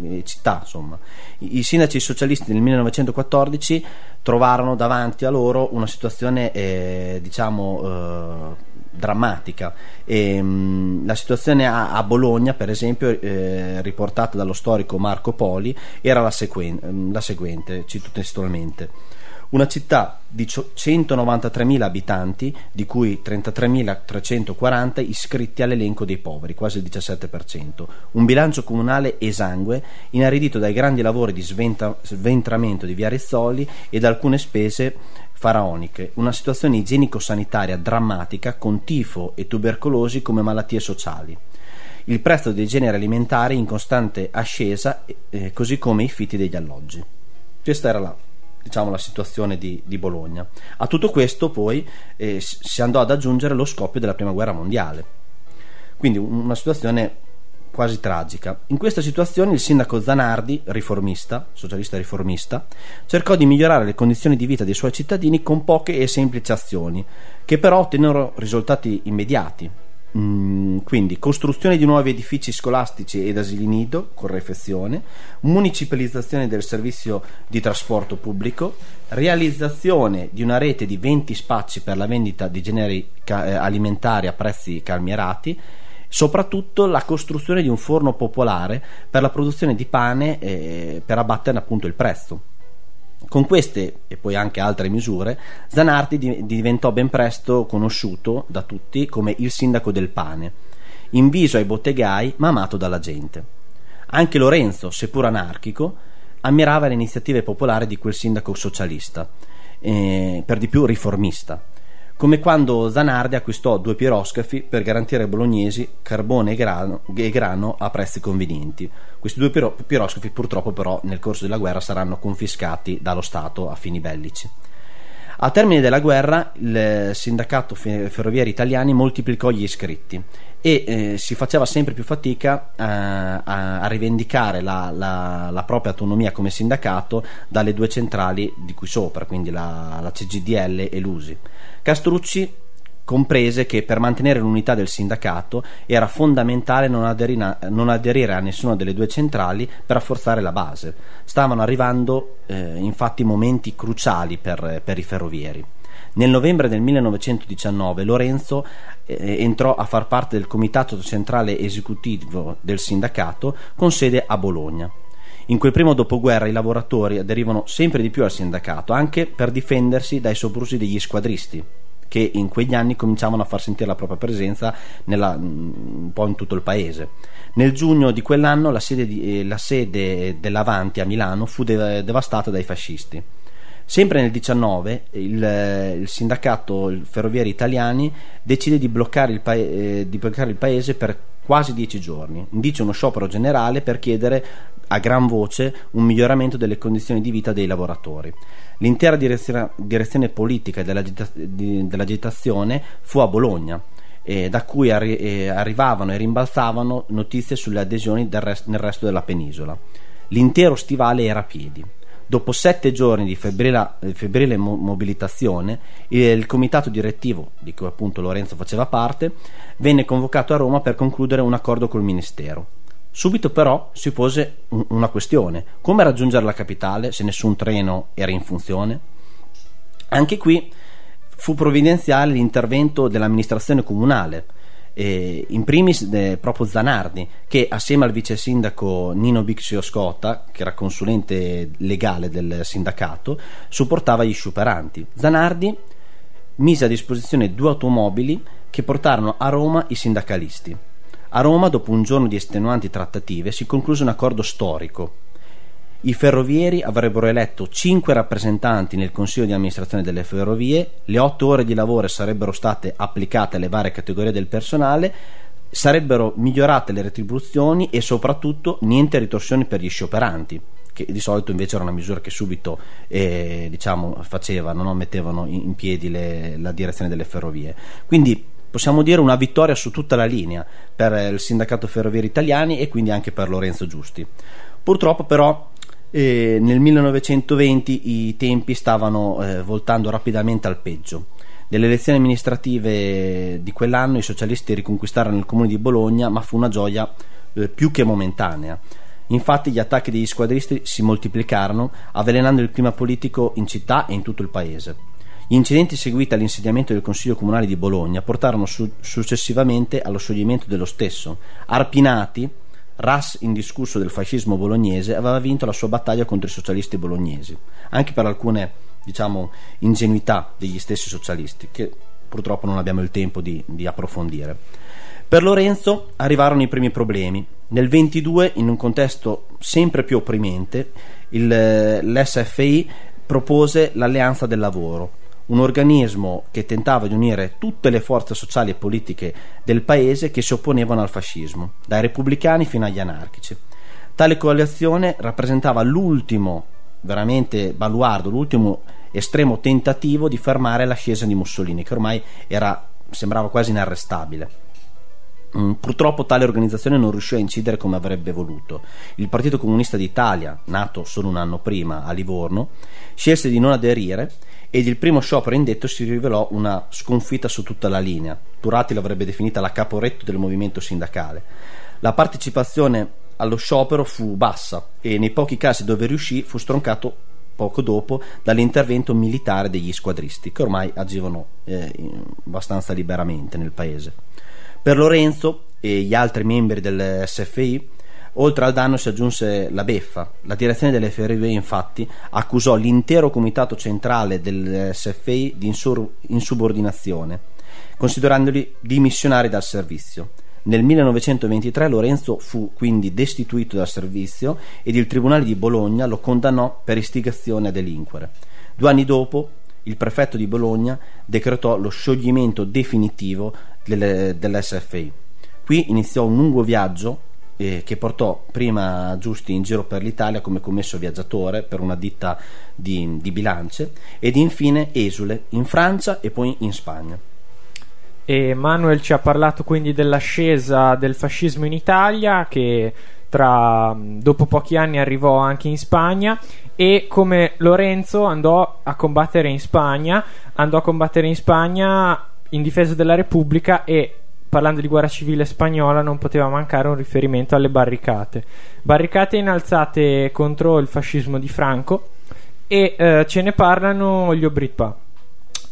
e città. Insomma. I, I, sindaci socialisti nel 1914 trovarono davanti a loro una situazione eh, diciamo eh, drammatica. E, mh, la situazione a, a, Bologna, per esempio, eh, riportata dallo storico Marco Poli, era la, sequen- la seguente, cito testualmente una città di 193.000 abitanti, di cui 33.340 iscritti all'elenco dei poveri, quasi il 17%, un bilancio comunale esangue, inaridito dai grandi lavori di sventa- sventramento di via Rizzoli e da alcune spese faraoniche, una situazione igienico-sanitaria drammatica con tifo e tubercolosi come malattie sociali. Il prezzo dei generi alimentari in costante ascesa, eh, così come i fitti degli alloggi. Questa era la diciamo, la situazione di, di, Bologna. A tutto questo poi eh, si andò ad aggiungere lo scoppio della prima guerra mondiale. Quindi una situazione quasi tragica. In questa situazione il sindaco Zanardi, riformista, socialista riformista, cercò di migliorare le condizioni di vita dei suoi cittadini con poche e semplici azioni, che però ottennero risultati immediati. Mm, quindi costruzione di nuovi edifici scolastici ed asili nido con refezione, municipalizzazione del servizio di trasporto pubblico, realizzazione di una rete di 20 spazi per la vendita di generi eh, alimentari a prezzi calmierati, soprattutto la costruzione di un forno popolare per la produzione di pane eh, per abbattere appunto il prezzo. Con queste e poi anche altre misure, Zanardi diventò ben presto conosciuto da tutti come il sindaco del pane, inviso ai bottegai ma amato dalla gente. Anche Lorenzo, seppur anarchico, ammirava le iniziative popolari di quel sindaco socialista, eh, per di più riformista come quando Zanardi acquistò due piroscafi per garantire ai bolognesi carbone e grano, e grano a prezzi convenienti. Questi due piro- piroscafi purtroppo però nel corso della guerra saranno confiscati dallo Stato a fini bellici. Al termine della guerra il sindacato ferroviari italiani moltiplicò gli iscritti e eh, si faceva sempre più fatica eh, a, a, rivendicare la, la, la, propria autonomia come sindacato dalle due centrali di qui sopra, quindi la, la CGDL e l'USI. Castrucci comprese che per mantenere l'unità del sindacato era fondamentale non, aderina, non, aderire a nessuna delle due centrali per rafforzare la base. Stavano arrivando eh, infatti momenti cruciali per, per, i ferrovieri. Nel novembre del 1919 Lorenzo eh, entrò a far parte del comitato centrale esecutivo del sindacato con sede a Bologna. In quel primo dopoguerra i lavoratori aderivano sempre di più al sindacato, anche per difendersi dai soprusi degli squadristi, che in quegli anni cominciavano a far sentire la propria presenza nella- un po' in tutto il paese. Nel giugno di quell'anno la sede, di- eh, la sede dell'Avanti a Milano fu de- devastata dai fascisti. Sempre nel 19 il, eh, il sindacato il Ferrovieri Italiani decide di bloccare, il pa- eh, di bloccare il paese per quasi dieci giorni. Indice uno sciopero generale per chiedere a gran voce un miglioramento delle condizioni di vita dei lavoratori. L'intera direzione, direzione politica dell'agita- di- dell'agitazione fu a Bologna. eh, da cui arri- eh, arrivavano e rimbalzavano notizie sulle adesioni rest- nel resto della penisola. L'intero stivale era a piedi. Dopo sette giorni di febbrile, eh, febbrile mo- mobilitazione, il, comitato direttivo, di cui appunto Lorenzo faceva parte, venne convocato a Roma per concludere un accordo col Ministero. Subito però si pose un- una questione: come raggiungere la capitale se nessun treno era in funzione? Anche qui fu provvidenziale l'intervento dell'amministrazione comunale, eh, in primis eh, proprio Zanardi, che assieme al vice sindaco Nino Bixio Scotta, che era consulente legale del sindacato, supportava gli sciuperanti. Zanardi mise a disposizione due automobili che portarono a Roma i sindacalisti. A Roma, dopo un giorno di estenuanti trattative, si concluse un accordo storico. I ferrovieri avrebbero eletto cinque rappresentanti nel consiglio di amministrazione delle ferrovie, le otto ore di lavoro sarebbero state applicate alle varie categorie del personale, sarebbero migliorate le retribuzioni e soprattutto niente ritorsioni per gli scioperanti che di solito invece era una misura che subito eh, diciamo, facevano, no? mettevano in piedi le- la direzione delle ferrovie. Quindi possiamo dire una vittoria su tutta la linea per il sindacato ferrovieri italiani e quindi anche per Lorenzo Giusti. Purtroppo però eh, nel 1920 i tempi stavano eh, voltando rapidamente al peggio. Nelle elezioni amministrative di quell'anno i socialisti riconquistarono il comune di Bologna, ma fu una gioia eh, più che momentanea. Infatti gli attacchi degli squadristi si moltiplicarono, avvelenando il clima politico in città e in tutto il paese. Gli incidenti seguiti all'insediamento del Consiglio Comunale di Bologna portarono su- successivamente allo scioglimento dello stesso. Arpinati, ras indiscusso del fascismo bolognese, aveva vinto la sua battaglia contro i socialisti bolognesi, anche per alcune, diciamo, ingenuità degli stessi socialisti, che purtroppo non abbiamo il tempo di, di approfondire. Per Lorenzo arrivarono i primi problemi. Nel 22, in un contesto sempre più opprimente, il- l'SFI propose l'Alleanza del Lavoro, un organismo che tentava di unire tutte le forze sociali e politiche del paese che si opponevano al fascismo, dai repubblicani fino agli anarchici. Tale coalizione rappresentava l'ultimo veramente baluardo, l'ultimo estremo tentativo di fermare l'ascesa di Mussolini, che ormai era, sembrava quasi inarrestabile. Mm, Purtroppo tale organizzazione non riuscì a incidere come avrebbe voluto. Il Partito Comunista d'Italia, nato solo un anno prima a Livorno, scelse di non aderire ed il primo sciopero indetto si rivelò una sconfitta su tutta la linea. Turati l'avrebbe definita la caporetto del movimento sindacale. La partecipazione allo sciopero fu bassa e nei pochi casi dove riuscì fu stroncato poco dopo dall'intervento militare degli squadristi che ormai agivano eh, abbastanza liberamente nel paese. Per Lorenzo e gli altri membri del SFI, oltre al danno si aggiunse la beffa. La direzione delle ferrovie, infatti, accusò l'intero comitato centrale del SFI di insubordinazione, considerandoli dimissionari dal servizio. Nel 1923 Lorenzo fu quindi destituito dal servizio ed il Tribunale di Bologna lo condannò per istigazione a delinquere. Due anni dopo il prefetto di Bologna decretò lo scioglimento definitivo delle- dell'SFI. Qui iniziò un lungo viaggio eh, che portò prima Giusti in giro per l'Italia come commesso viaggiatore per una ditta di, di bilance ed infine esule in Francia e poi in Spagna. E Manuel ci ha parlato quindi dell'ascesa del fascismo in Italia che tra, dopo pochi anni arrivò anche in Spagna e come Lorenzo andò a combattere in Spagna, andò a combattere in Spagna in difesa della Repubblica e parlando di guerra civile spagnola non poteva mancare un riferimento alle barricate. Barricate innalzate contro il fascismo di Franco e eh, ce ne parlano gli Obritpa.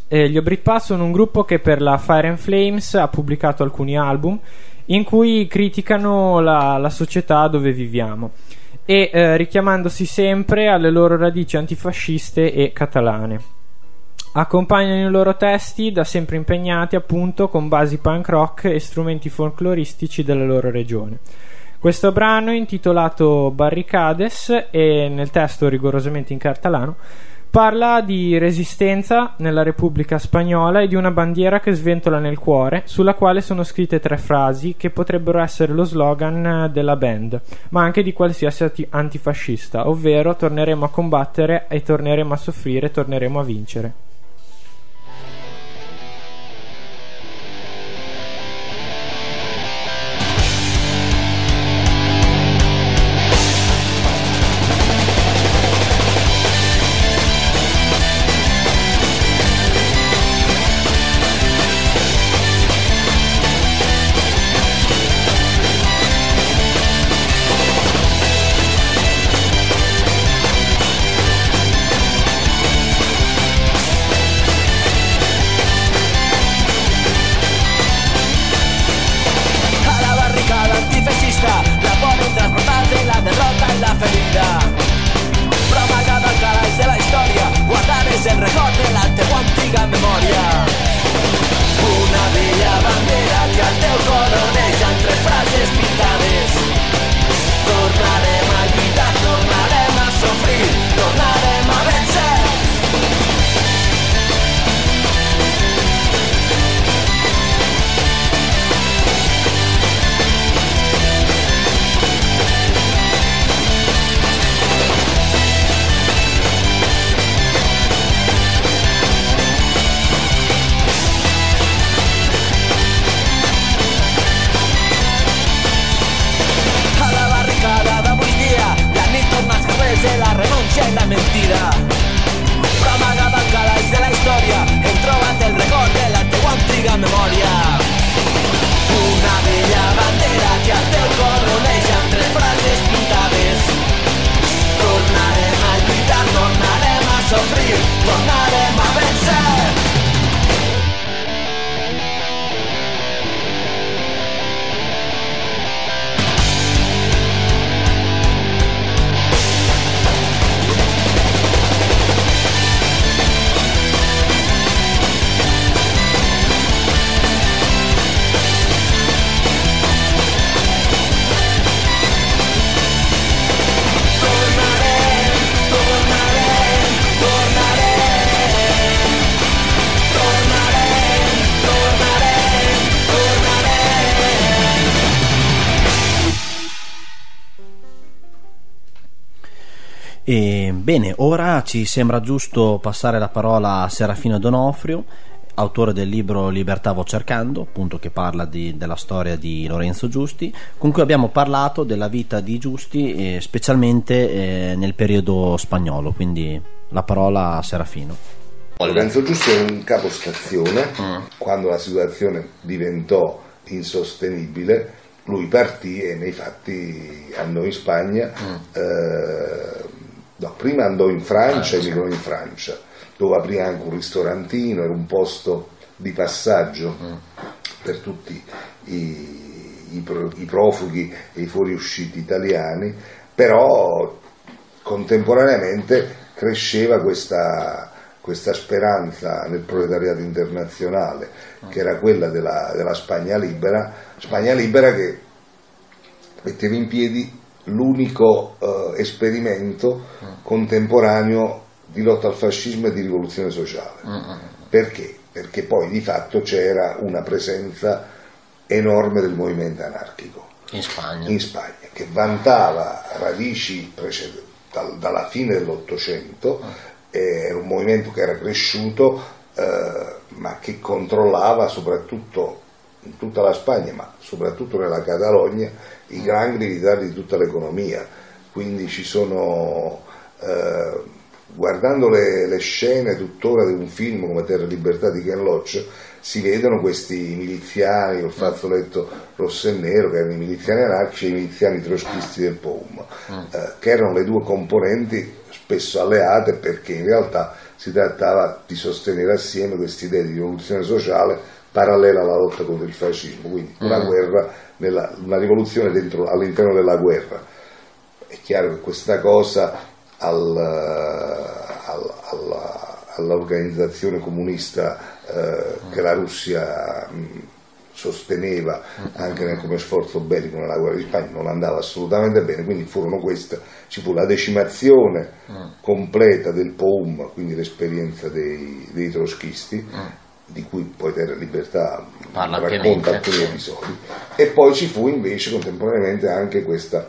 Eh, gli Obritpa sono un gruppo che per la Fire and Flames ha pubblicato alcuni album in cui criticano la, la società dove viviamo e eh, richiamandosi sempre alle loro radici antifasciste e catalane. Accompagnano i loro testi da sempre impegnati appunto con basi punk rock e strumenti folcloristici della loro regione. Questo brano intitolato Barricades e nel testo rigorosamente in catalano parla di resistenza nella Repubblica Spagnola e di una bandiera che sventola nel cuore, sulla quale sono scritte tre frasi che potrebbero essere lo slogan della band, ma anche di qualsiasi antifascista, ovvero torneremo a combattere e torneremo a soffrire, torneremo a vincere. Ci sembra giusto passare la parola a Serafino Donofrio, autore del libro Libertà vo cercando, appunto che parla di- della storia di Lorenzo Giusti, con cui abbiamo parlato della vita di Giusti, eh, specialmente eh, nel periodo spagnolo, quindi la parola a Serafino. Lorenzo Giusti è un capostazione, quando la situazione diventò insostenibile, lui partì e nei fatti andò in Spagna, eh, no, prima andò in Francia, emigrò in Francia, dove aprì anche un ristorantino, era un posto di passaggio per tutti i, i pro- i profughi e i fuoriusciti italiani, però contemporaneamente cresceva questa, questa speranza nel proletariato internazionale, che era quella della, della Spagna libera, Spagna libera che metteva in piedi l'unico eh, esperimento contemporaneo di lotta al fascismo e di rivoluzione sociale. Perché? Perché poi di fatto c'era una presenza enorme del movimento anarchico In Spagna. in Spagna, che vantava radici dal- dalla fine dell'Ottocento, eh, era un movimento che era cresciuto, eh, ma che controllava soprattutto in tutta la Spagna, ma soprattutto nella Catalogna, i grandi militari di tutta l'economia. Quindi ci sono, eh, guardando le, le scene tuttora di un film come Terra e Libertà di Ken Loach, si vedono questi miliziani col fazzoletto rosso e nero, che erano i miliziani anarchici e i miliziani trotskisti del POUM, eh, che erano le due componenti spesso alleate perché in realtà si trattava di sostenere assieme questa idea di rivoluzione sociale parallela alla lotta contro il fascismo, quindi una Mm. guerra, nella- una rivoluzione dentro- all'interno della guerra. È chiaro che questa cosa al, al- al- all'organizzazione comunista eh, che la Russia mh, sosteneva anche nel, come sforzo bellico nella guerra di Spagna non andava assolutamente bene, quindi furono queste, ci fu la decimazione completa del POUM, quindi l'esperienza dei, dei trotskisti, di cui poi Terra Libertà Parla racconta alcuni episodi, e poi ci fu invece contemporaneamente anche questo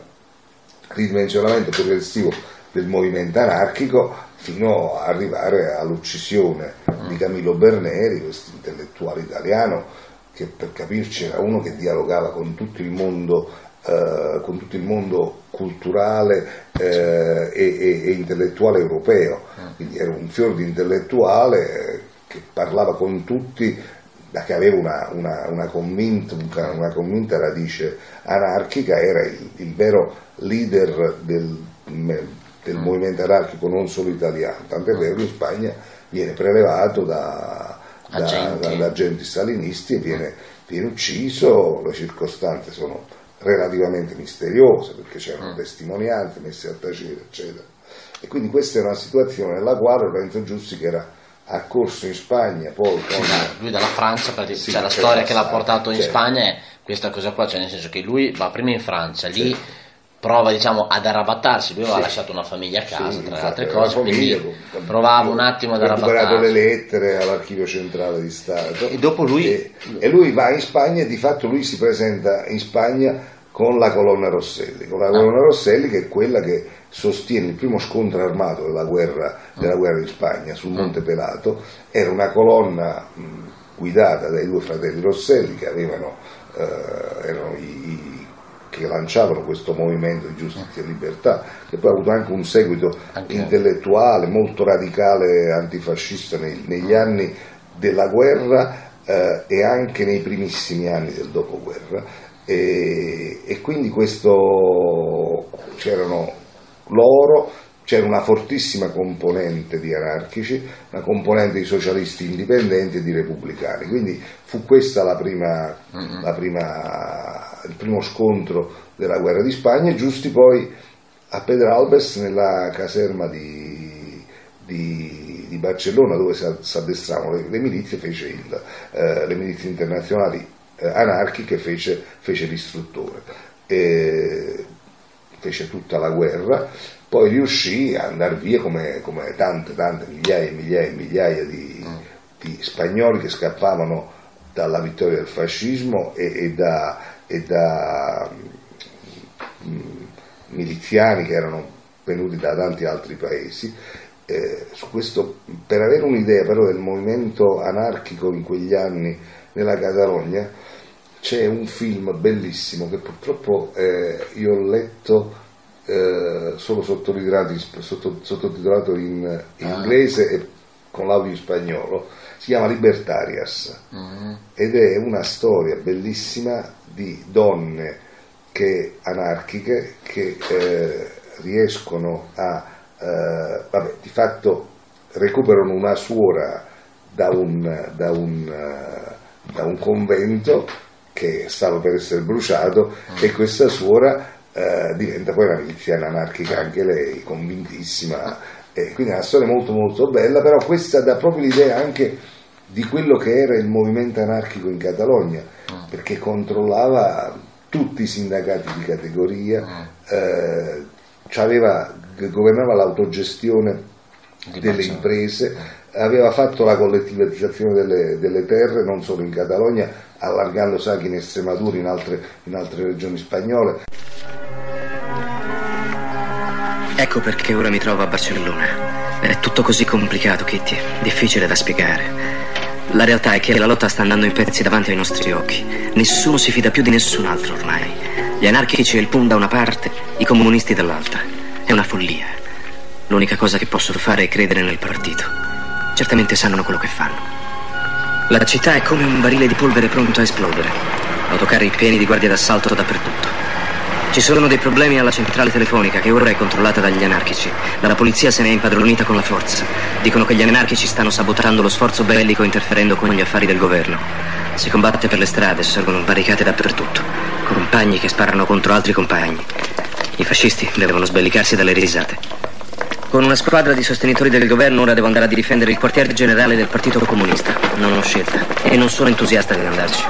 ridimensionamento progressivo del movimento anarchico fino ad arrivare all'uccisione di Camillo Berneri, questo intellettuale italiano che per capirci era uno che dialogava con tutto il mondo, eh, con tutto il mondo culturale eh, e, e- e intellettuale europeo, quindi era un fior di intellettuale che parlava con tutti, da che aveva una, una- una convinta, una- convinta radice anarchica, era il, il vero leader del, del movimento anarchico non solo italiano, tant'è vero che in Spagna viene prelevato da, da- Agenti. da- agenti stalinisti e viene, viene ucciso, le circostanze sono relativamente misteriose perché c'erano testimonianze messe a tacere, eccetera. E quindi questa è una situazione nella quale Lorenzo Giussi che era accorso in Spagna, poi con... lui dalla Francia, praticamente, Sì, cioè la storia che l'ha portato in certo. Spagna è questa cosa qua, cioè nel senso che lui va prima in Francia, lì prova diciamo ad arrabattarsi, lui aveva Sì. lasciato una famiglia a casa, Sì, tra le altre cose, famiglia quindi provava un attimo ad ha recuperato le arrabattarsi. lettere all'archivio centrale di Stato E dopo lui... e, e lui va in Spagna e di fatto lui si presenta in Spagna con la colonna Rosselli, con la colonna Rosselli che è quella che sostiene il primo scontro armato della guerra, della guerra di Spagna sul Monte Pelato, era una colonna guidata dai due fratelli Rosselli che avevano, eh, erano i, i- che lanciavano questo movimento di giustizia e libertà, che poi ha avuto anche un seguito intellettuale molto radicale antifascista nei- negli anni della guerra eh, e anche nei primissimi anni del dopoguerra. E, e quindi questo c'erano loro, c'era una fortissima componente di anarchici, una componente di socialisti indipendenti e di repubblicani. Quindi fu prima- il primo scontro della guerra di Spagna Giusti poi a Pedralbes nella caserma di, di- di Barcellona dove si si addestravano le, le milizie, fece il, eh, le milizie internazionali eh, anarchiche, fece, fece l'istruttore. E fece tutta la guerra, poi riuscì a andare via come, come tante, tante migliaia e migliaia e migliaia di, di spagnoli che scappavano dalla vittoria del fascismo e, e da, e da mm, miliziani che erano venuti da tanti altri paesi. Eh, su questo, per avere un'idea però del movimento anarchico in quegli anni nella Catalogna, c'è un film bellissimo che purtroppo eh, io ho letto eh, solo sottotitolato, in, sotto- sottotitolato in, in inglese e con l'audio in spagnolo, si chiama Libertarias. Ed è una storia bellissima di donne che, anarchiche che eh, riescono a, eh, vabbè, di fatto recuperano una suora da un, da un, eh, da un convento che stava per essere bruciato e questa suora eh, diventa poi una miliziana anarchica anche lei, convintissima. E quindi è una storia molto molto bella, però questa dà proprio l'idea anche di quello che era il movimento anarchico in Catalogna, perché controllava tutti i sindacati di categoria, eh, c'aveva- governava l'autogestione delle imprese, aveva fatto la collettivizzazione delle, delle terre non solo in Catalogna, allargandosi anche in Estremadura, in altre, in altre regioni spagnole. Ecco perché ora mi trovo a Barcellona. È tutto così complicato, Kitty, difficile da spiegare. La realtà è che la lotta sta andando in pezzi davanti ai nostri occhi. Nessuno si fida più di nessun altro ormai. Gli anarchici e il PUM da una parte, i comunisti dall'altra. È una follia. L'unica cosa che possono fare è credere nel partito. Certamente sanno quello che fanno. La città è come un barile di polvere pronto a esplodere. Autocarri pieni di guardie d'assalto dappertutto. Ci sono dei problemi alla centrale telefonica che ora è controllata dagli anarchici. Dalla polizia se ne è impadronita con la forza. Dicono che gli anarchici stanno sabotando lo sforzo bellico interferendo con gli affari del governo. Si combatte per le strade, sorgono barricate dappertutto. Compagni che sparano contro altri compagni. I fascisti devono sbellicarsi dalle risate. Con una squadra di sostenitori del governo ora devo andare a difendere il quartier generale del Partito Comunista. Non ho scelta e non sono entusiasta di andarci.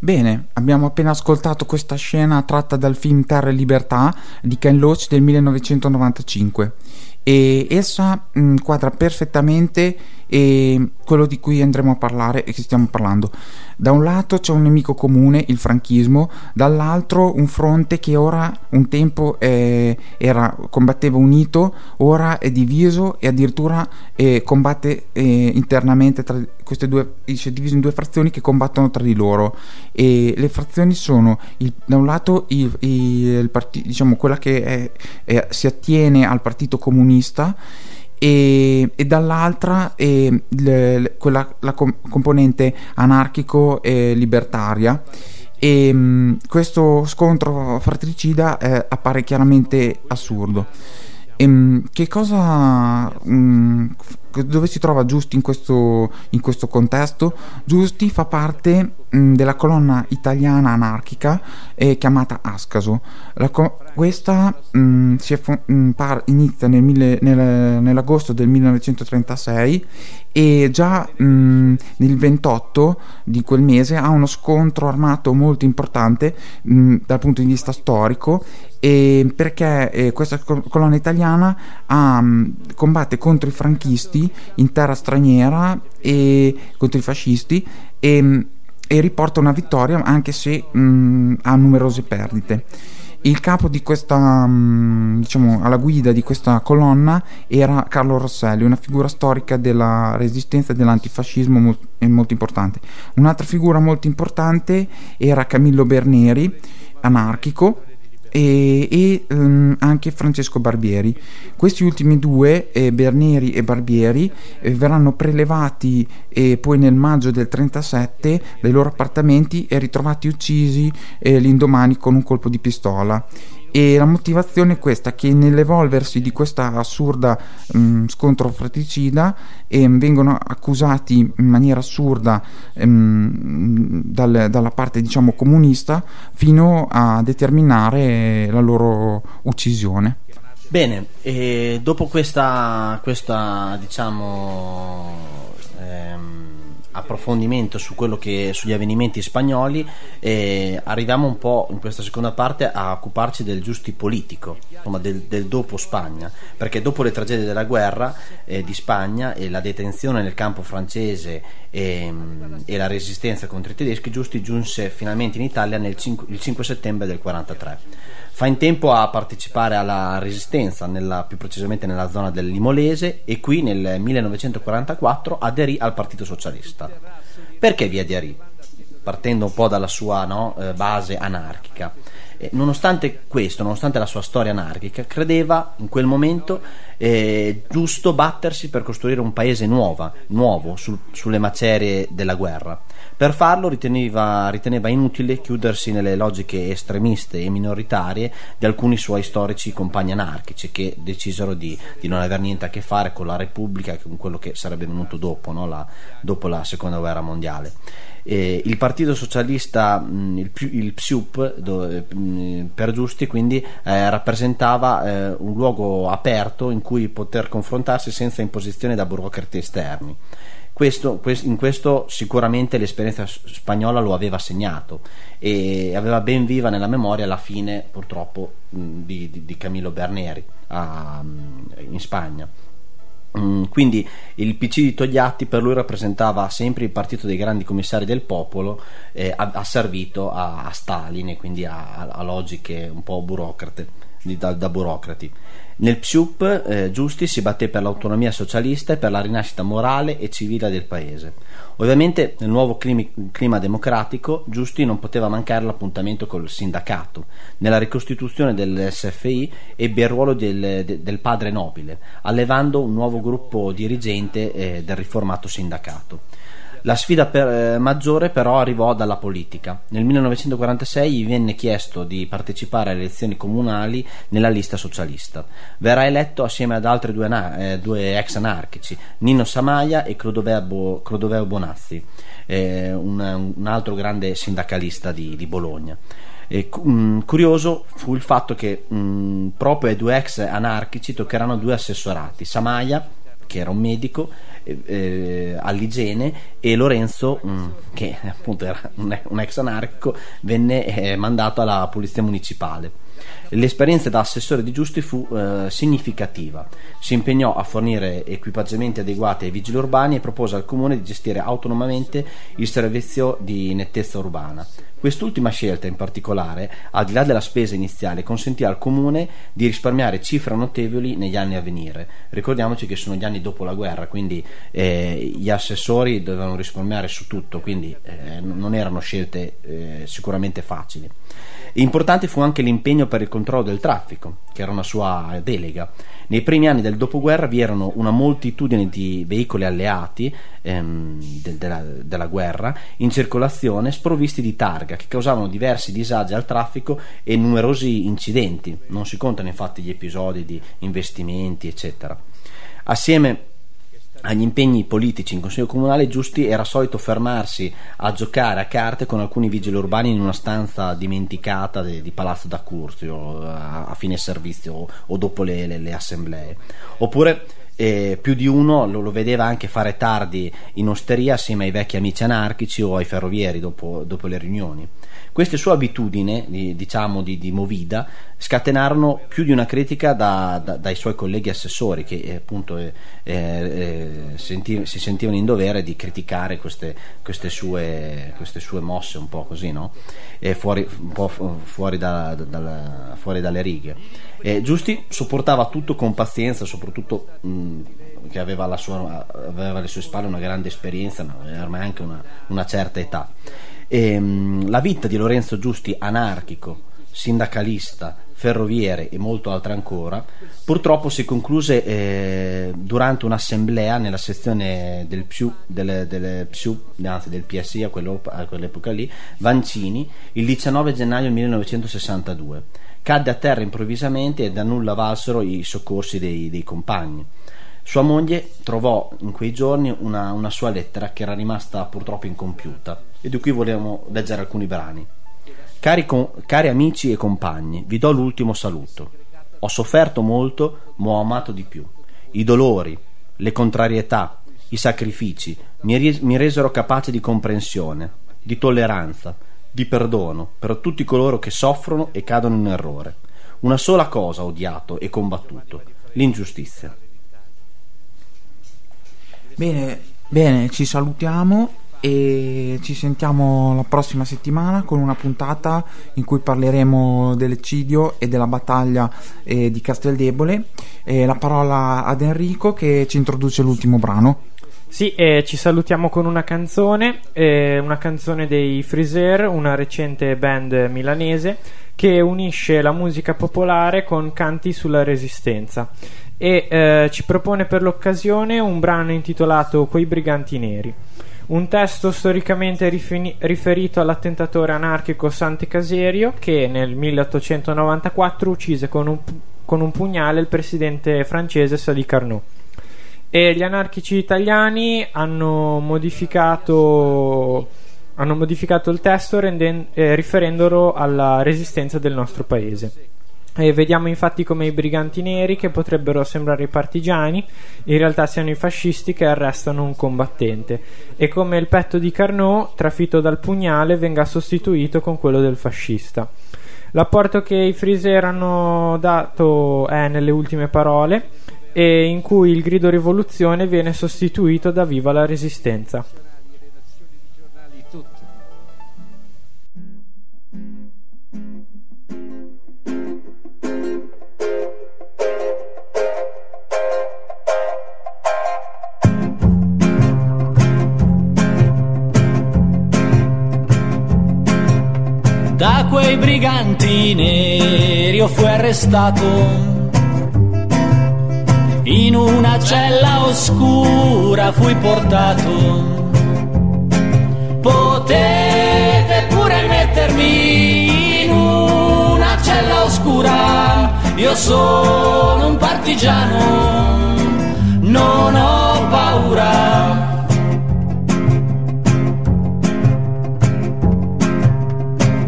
Bene, abbiamo appena ascoltato questa scena tratta dal film Terra e Libertà di Ken Loach del 1995 e essa mh, quadra perfettamente eh, quello di cui andremo a parlare e che stiamo parlando. Da un lato c'è un nemico comune, il franchismo, dall'altro un fronte che ora un tempo eh, era, combatteva unito, ora è diviso e addirittura eh, combatte eh, internamente tra queste due, si è diviso in due frazioni che combattono tra di loro e le frazioni sono il, da un lato il, il, il partito, diciamo quella che è, è, si attiene al partito comunista e, e dall'altra eh, le, quella, la com- componente anarchico e libertaria. E mh, questo scontro fratricida eh, appare chiaramente assurdo. E, mh, che cosa mh, dove si trova Giusti in questo, in questo contesto? Giusti fa parte mh, della colonna italiana anarchica eh, chiamata Ascaso. Co- questa mh, fu- mh, par- inizia nel mille- nel- nell'agosto del 1936 e già nel 28 di quel mese ha uno scontro armato molto importante dal punto di vista storico perché eh, questa colonna italiana ha, combatte contro i franchisti in terra straniera e contro i fascisti e, e riporta una vittoria anche se mh, ha numerose perdite. Il capo di questa, diciamo, alla guida di questa colonna era Carlo Rosselli, una figura storica della resistenza e dell'antifascismo molto, molto importante. Un'altra figura molto importante era Camillo Berneri, anarchico, e, e um, anche Francesco Barbieri. Questi ultimi due, eh, Bernieri e Barbieri, eh, verranno prelevati eh, poi nel maggio del 37 dai loro appartamenti e ritrovati uccisi eh, l'indomani con un colpo di pistola e la motivazione è questa che nell'evolversi di questa assurda mh, scontro fratricida eh, vengono accusati in maniera assurda ehm, dal, dalla parte diciamo comunista fino a determinare la loro uccisione. Bene e dopo questa, questa diciamo ehm approfondimento su quello che, sugli avvenimenti spagnoli e arriviamo un po' in questa seconda parte a occuparci del giusti politico, insomma del, del dopo Spagna, perché dopo le tragedie della guerra eh, di Spagna e la detenzione nel campo francese e, e, la resistenza contro i tedeschi, Giusti giunse finalmente in Italia nel 5, il 5 settembre del 43 fa in tempo a partecipare alla resistenza, nella, più precisamente nella zona del Limolese e qui nel 1944 aderì al Partito Socialista. Perché vi aderì? Partendo un po' dalla sua no, eh, base anarchica. Nonostante questo, nonostante la sua storia anarchica, credeva in quel momento eh, giusto battersi per costruire un paese nuova, nuovo sul, sulle macerie della guerra. Per farlo riteneva, riteneva, inutile chiudersi nelle logiche estremiste e minoritarie di alcuni suoi storici compagni anarchici che decisero di, di non avere niente a che fare con la Repubblica e con quello che sarebbe venuto dopo, no? la, dopo la seconda guerra mondiale. Eh, il Partito Socialista, il, il, PSUP, mh, per giusti, quindi eh, rappresentava eh, un luogo aperto in cui poter confrontarsi senza imposizione da burocrati esterni. Questo, in questo sicuramente l'esperienza spagnola lo aveva segnato e aveva ben viva nella memoria la fine purtroppo di, di, di Camillo Berneri a, in Spagna. Quindi il PC di Togliatti per lui rappresentava sempre il partito dei grandi commissari del popolo, eh, asservito a, a Stalin e quindi a, a logiche un po' burocrate, da, da burocrati. Nel PSUP eh, Giusti si batté per l'autonomia socialista e per la rinascita morale e civile del paese. Ovviamente nel nuovo clima, clima democratico Giusti non poteva mancare l'appuntamento col sindacato. Nella ricostituzione del SFI ebbe il ruolo del, de, del padre nobile, allevando un nuovo gruppo dirigente eh, del riformato sindacato. La sfida per- eh, maggiore però arrivò dalla politica. Nel 1946 gli venne chiesto di partecipare alle elezioni comunali nella lista socialista. Verrà eletto assieme ad altri due, eh, due ex anarchici, Nino Samaia e Clodoveo, Bo- Clodoveo Bonazzi, eh, un, un altro grande sindacalista di, di Bologna. E, mh, curioso fu il fatto che mh, proprio ai due ex anarchici toccheranno due assessorati, Samaia, che era un medico, eh, eh, all'igiene, e Lorenzo, mh, che appunto era un, un ex anarchico, venne eh, mandato alla polizia municipale. L'esperienza da assessore di Giusti fu eh, significativa. Si impegnò a fornire equipaggiamenti adeguati ai vigili urbani e propose al comune di gestire autonomamente il servizio di nettezza urbana. Quest'ultima scelta in particolare, al di là della spesa iniziale, consentì al comune di risparmiare cifre notevoli negli anni a venire. Ricordiamoci che sono gli anni dopo la guerra, quindi eh, gli assessori dovevano risparmiare su tutto, quindi eh, non erano scelte eh, sicuramente facili. Importante fu anche l'impegno per il controllo del traffico, che era una sua delega. Nei primi anni del dopoguerra vi erano una moltitudine di veicoli alleati ehm, de- della, della guerra in circolazione sprovvisti di targa che causavano diversi disagi al traffico e numerosi incidenti. Non si contano infatti gli episodi di investimenti, eccetera. Assieme agli impegni politici in consiglio comunale Giusti era solito fermarsi a giocare a carte con alcuni vigili urbani in una stanza dimenticata di, di Palazzo da Curzio a, a fine servizio o, o dopo le, le- le assemblee. Oppure eh, più di uno lo, lo vedeva anche fare tardi in osteria assieme ai vecchi amici anarchici o ai ferrovieri dopo, dopo le riunioni queste sue abitudini, di- diciamo di, di movida, scatenarono più di una critica da- da- dai suoi colleghi assessori che eh, appunto eh, eh, senti- si sentivano in dovere di criticare queste, queste sue, queste sue mosse un po' così, no? E fuori, un po' fu- fuori, da- fuori dalle righe. E Giusti sopportava tutto con pazienza, soprattutto mh, che aveva, sua, aveva alle sue spalle una grande esperienza, ma ormai anche una, una certa età. E, mh, la vita di Lorenzo Giusti, anarchico, sindacalista, ferroviere e molto altro ancora, purtroppo si concluse eh, durante un'assemblea nella sezione del PSU, delle, delle PSU, anzi del PSI a, quello- a quell'epoca lì, Vancini, il 19 gennaio 1962. Cadde a terra improvvisamente e da nulla valsero i soccorsi dei, dei compagni. Sua moglie trovò in quei giorni una, una sua lettera che era rimasta purtroppo incompiuta e di cui volevamo leggere alcuni brani. Cari, com- cari amici e compagni, vi do l'ultimo saluto. Ho sofferto molto, ma ho amato di più. I dolori, le contrarietà, i sacrifici mi, mi resero capace di comprensione, di tolleranza, di perdono per tutti coloro che soffrono e cadono in errore. Una sola cosa ho odiato e combattuto, l'ingiustizia. Bene, bene, ci salutiamo e ci sentiamo la prossima settimana con una puntata in cui parleremo dell'eccidio e della battaglia eh, di Casteldebole. E la parola ad Enrico che ci introduce l'ultimo brano. Sì, e ci salutiamo con una canzone, eh, una canzone dei Freezer, una recente band milanese che unisce la musica popolare con canti sulla resistenza e eh, ci propone per l'occasione un brano intitolato Quei briganti neri. Un testo storicamente rifini- riferito all'attentatore anarchico Sante Caserio che nel 1894 uccise con un, pu- con un pugnale il presidente francese Sadi Carnot. E gli anarchici italiani hanno modificato, hanno modificato il testo renden- eh, riferendolo alla resistenza del nostro paese. E vediamo infatti come i briganti neri, che potrebbero sembrare i partigiani, in realtà siano i fascisti che arrestano un combattente, e come il petto di Carnot, trafitto dal pugnale, venga sostituito con quello del fascista. L'apporto che i Freezer hanno dato è nelle ultime parole, e in cui il grido rivoluzione viene sostituito da viva la resistenza. Da quei briganti neri io fui arrestato in una cella oscura fui portato Potete pure mettermi in una cella oscura, io sono un partigiano, non ho paura.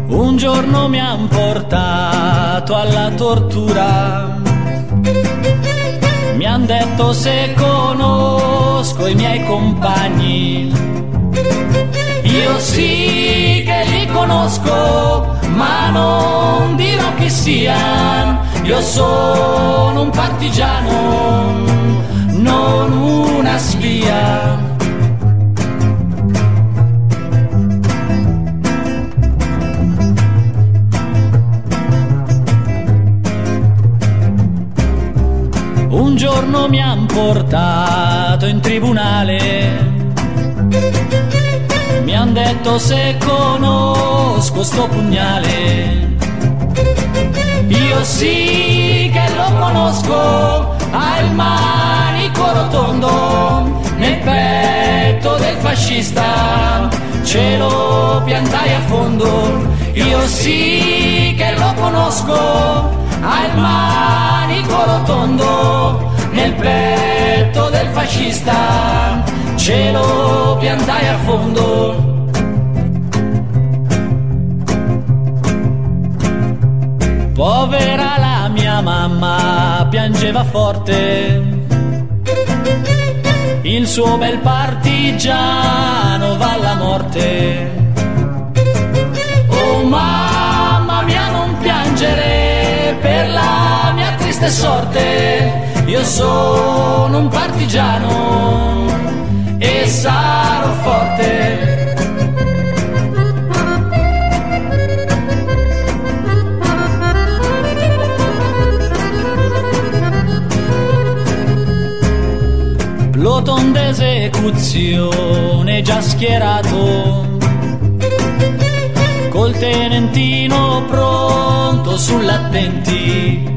Un giorno mi han portato alla tortura. Mi han detto se conosco i miei compagni. Io sì che li conosco, ma non dirò chi siano. Io sono un partigiano, non una spia. Un giorno mi han portato in tribunale. Mi han detto se conosco sto pugnale. Io sì che lo conosco, ha il manico rotondo nel petto del fascista. Ce lo piantai a fondo. Io sì che lo conosco, ha il manico rotondo nel petto del fascista, ce lo piantai a fondo. Povera la mia mamma, piangeva forte. Il suo bel partigiano va alla morte. Oh mamma triste sorte. Io sono un partigiano e sarò forte. Pluton d'esecuzione già schierato col tenentino pronto sull'attenti.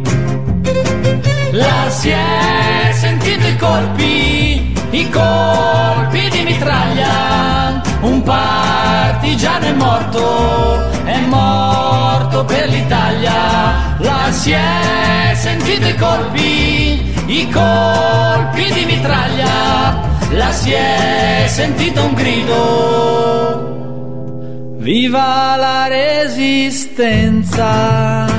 La si è sentito i colpi, i colpi di mitraglia. Un partigiano è morto, è morto per l'Italia. La si è sentito i colpi, i colpi di mitraglia. La si è sentito un grido. Viva la resistenza!